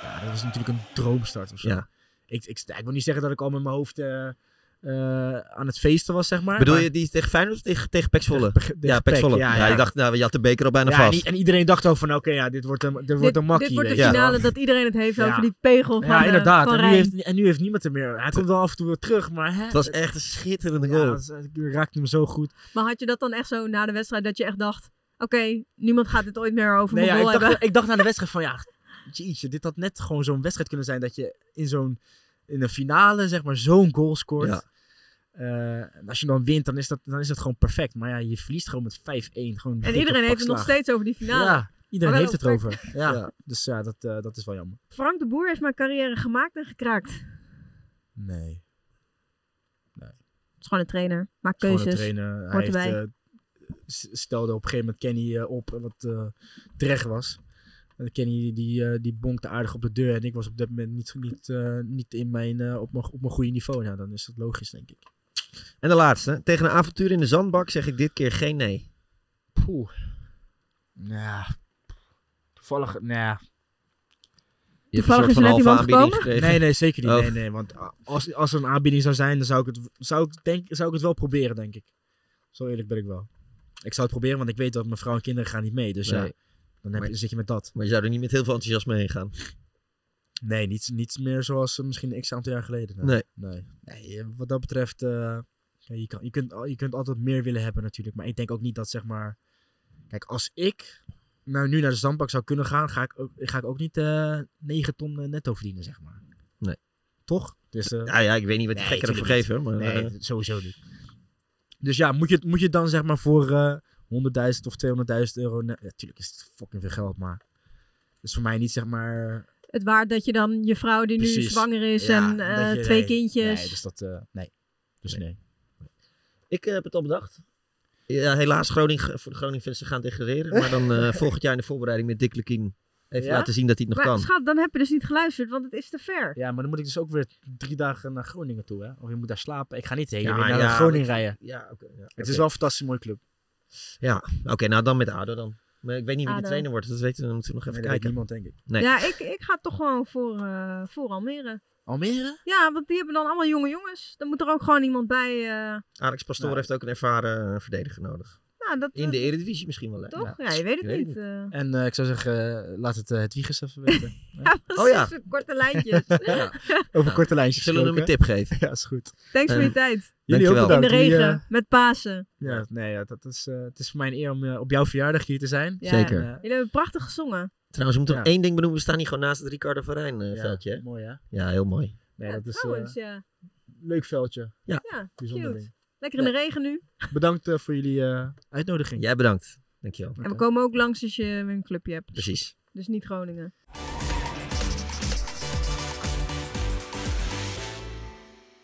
Ja, dat was natuurlijk een droomstart of zo. Ja. Ik, ik, ik, wil niet zeggen dat ik al met mijn hoofd uh, uh, aan het feesten was, zeg maar. Bedoel maar... je die tegen Feyenoord of tegen, tegen? Tegen, ja, Pek Zwolle. Ja, ja. ja, je dacht, nou, je had de beker al bijna ja, vast. En, en, iedereen dacht ook van, oké, okay, ja, dit wordt een, dit, dit wordt een makkie. Dit wordt de finale ja. dat iedereen het heeft over die pegel van Ja, inderdaad. Uh, van en, nu heeft, en nu heeft niemand er meer. Hij komt wel af en toe weer terug, maar... Hè, het was echt een schitterende goal. Ja, raakte hem zo goed. Maar had je dat dan echt zo na de wedstrijd dat je echt dacht... Oké, okay, niemand gaat dit ooit meer over nee, mijn ja, goal ik dacht, hebben. ik dacht na de wedstrijd van, ja, jeetje, dit had net gewoon zo'n wedstrijd kunnen zijn dat je in zo'n in een finale zeg maar zo'n goal scoort. Ja. Uh, en als je dan wint, dan is, dat, dan is dat gewoon perfect. Maar ja, je verliest gewoon met 5-1. Gewoon en iedereen heeft het nog steeds over die finale. Ja, iedereen heeft het perfect. over. Ja, ja. Dus ja, dat, uh, dat is wel jammer. Frank de Boer heeft mijn carrière gemaakt en gekraakt. Nee. nee. Het is gewoon een trainer. Maakt keuzes. Gewoon een trainer. Hij heeft, uh, stelde op een gegeven moment Kenny op wat terecht was. En Kenny die, uh, die bonkte aardig op de deur. En ik was op dat moment niet, niet, uh, niet in mijn, uh, op, mijn, op mijn goede niveau. Nou, dan is dat logisch, denk ik. En de laatste. Tegen een avontuur in de zandbak zeg ik dit keer geen nee. Poeh. Ja. Toevallig, nou Je toevallig soort van halve aanbieding gekregen? Nee, nee, zeker niet. Oh. Nee, nee, want als, als er een aanbieding zou zijn, dan zou ik, het, zou, ik denk, zou ik het wel proberen, denk ik. Zo eerlijk ben ik wel. Ik zou het proberen, want ik weet dat mijn vrouw en kinderen gaan niet mee. Dus nee. ja, dan heb je, zit je met dat. Maar je zou er niet met heel veel enthousiasme heen gaan? Nee, niet, niet meer zoals misschien een x aantal jaar geleden. Nee. Nee. nee. nee wat dat betreft, uh, je, kan, je, kunt, je kunt altijd meer willen hebben natuurlijk. Maar ik denk ook niet dat, zeg maar... Kijk, als ik nou, nu naar de zandbak zou kunnen gaan, ga ik ook, ga ik ook niet uh, 9 ton netto verdienen, zeg maar. Nee. Toch? Dus, ja, ja, ik weet niet wat die nee, gekken ervoor geven. Maar, nee, sowieso niet. Dus ja, moet je, moet je dan zeg maar voor 100.000 of 200.000 euro... Nee, ja, tuurlijk is het fucking veel geld, maar... is voor mij niet zeg maar... Het waard dat je dan je vrouw die Precies. nu zwanger is ja, en je, twee nee, kindjes... Nee, dus dat... nee. Dus nee. nee. Ik heb het al bedacht. Ja, helaas, Groningen, voor de Groningen fans gaan degraderen. Maar dan uh, volgend jaar in de voorbereiding met Dick Lukien even ja? laten zien dat hij het nog maar, kan. Schat, dan heb je dus niet geluisterd, want het is te ver. Ja, maar dan moet ik dus ook weer drie dagen naar Groningen toe, hè? Of je moet daar slapen. Ik ga niet heen ja, weer naar ja, Groningen rijden. Ja, oké. Okay, ja, het okay. is wel een fantastische mooie club. Ja, oké, okay, nou dan met ADO dan. Maar ik weet niet wie de trainer wordt. Dat weten we, moeten we nog even Nee, kijken. niemand, denk ik. Nee. Ja, ik, ik ga toch gewoon voor, eh, voor Almere. Almere? Ja, want die hebben dan allemaal jonge jongens. Dan moet er ook gewoon iemand bij. eh, Alex Pastoor Nou. heeft ook een ervaren verdediger nodig. Dat, In de Eredivisie misschien wel. hè? Toch? Ja, je weet het niet. eh. En eh, ik zou zeggen, eh, laat het uh, het Wiegers even weten. Ja, precies. Oh ja. Korte lijntjes. Over korte lijntjes Zullen we hem een tip geven? Ja, is goed. Thanks voor je Eh, tijd. Jullie ook Dankjewel. In de bedankt. Regen, eh, met Pasen. ja, nee, ja, dat is, eh, het is voor mij een eer om eh, op jouw verjaardag hier te zijn. Ja, Zeker. En, eh, Jullie hebben prachtig gezongen. Trouwens, we moeten Ja. nog één ding benoemen. We staan hier gewoon naast het Ricardo van Rijn eh, ja, veldje. hè? Mooi hè? Ja, heel mooi. Nee, ja, dat is eh, trouwens, ja. leuk veldje. Ja, Bijzonder cute. ding. Lekker in de regen nu. Bedankt eh, voor jullie eh, uitnodiging. Jij bedankt. Dankjewel. En we komen ook langs als je weer een clubje hebt. Precies. Dus niet Groningen.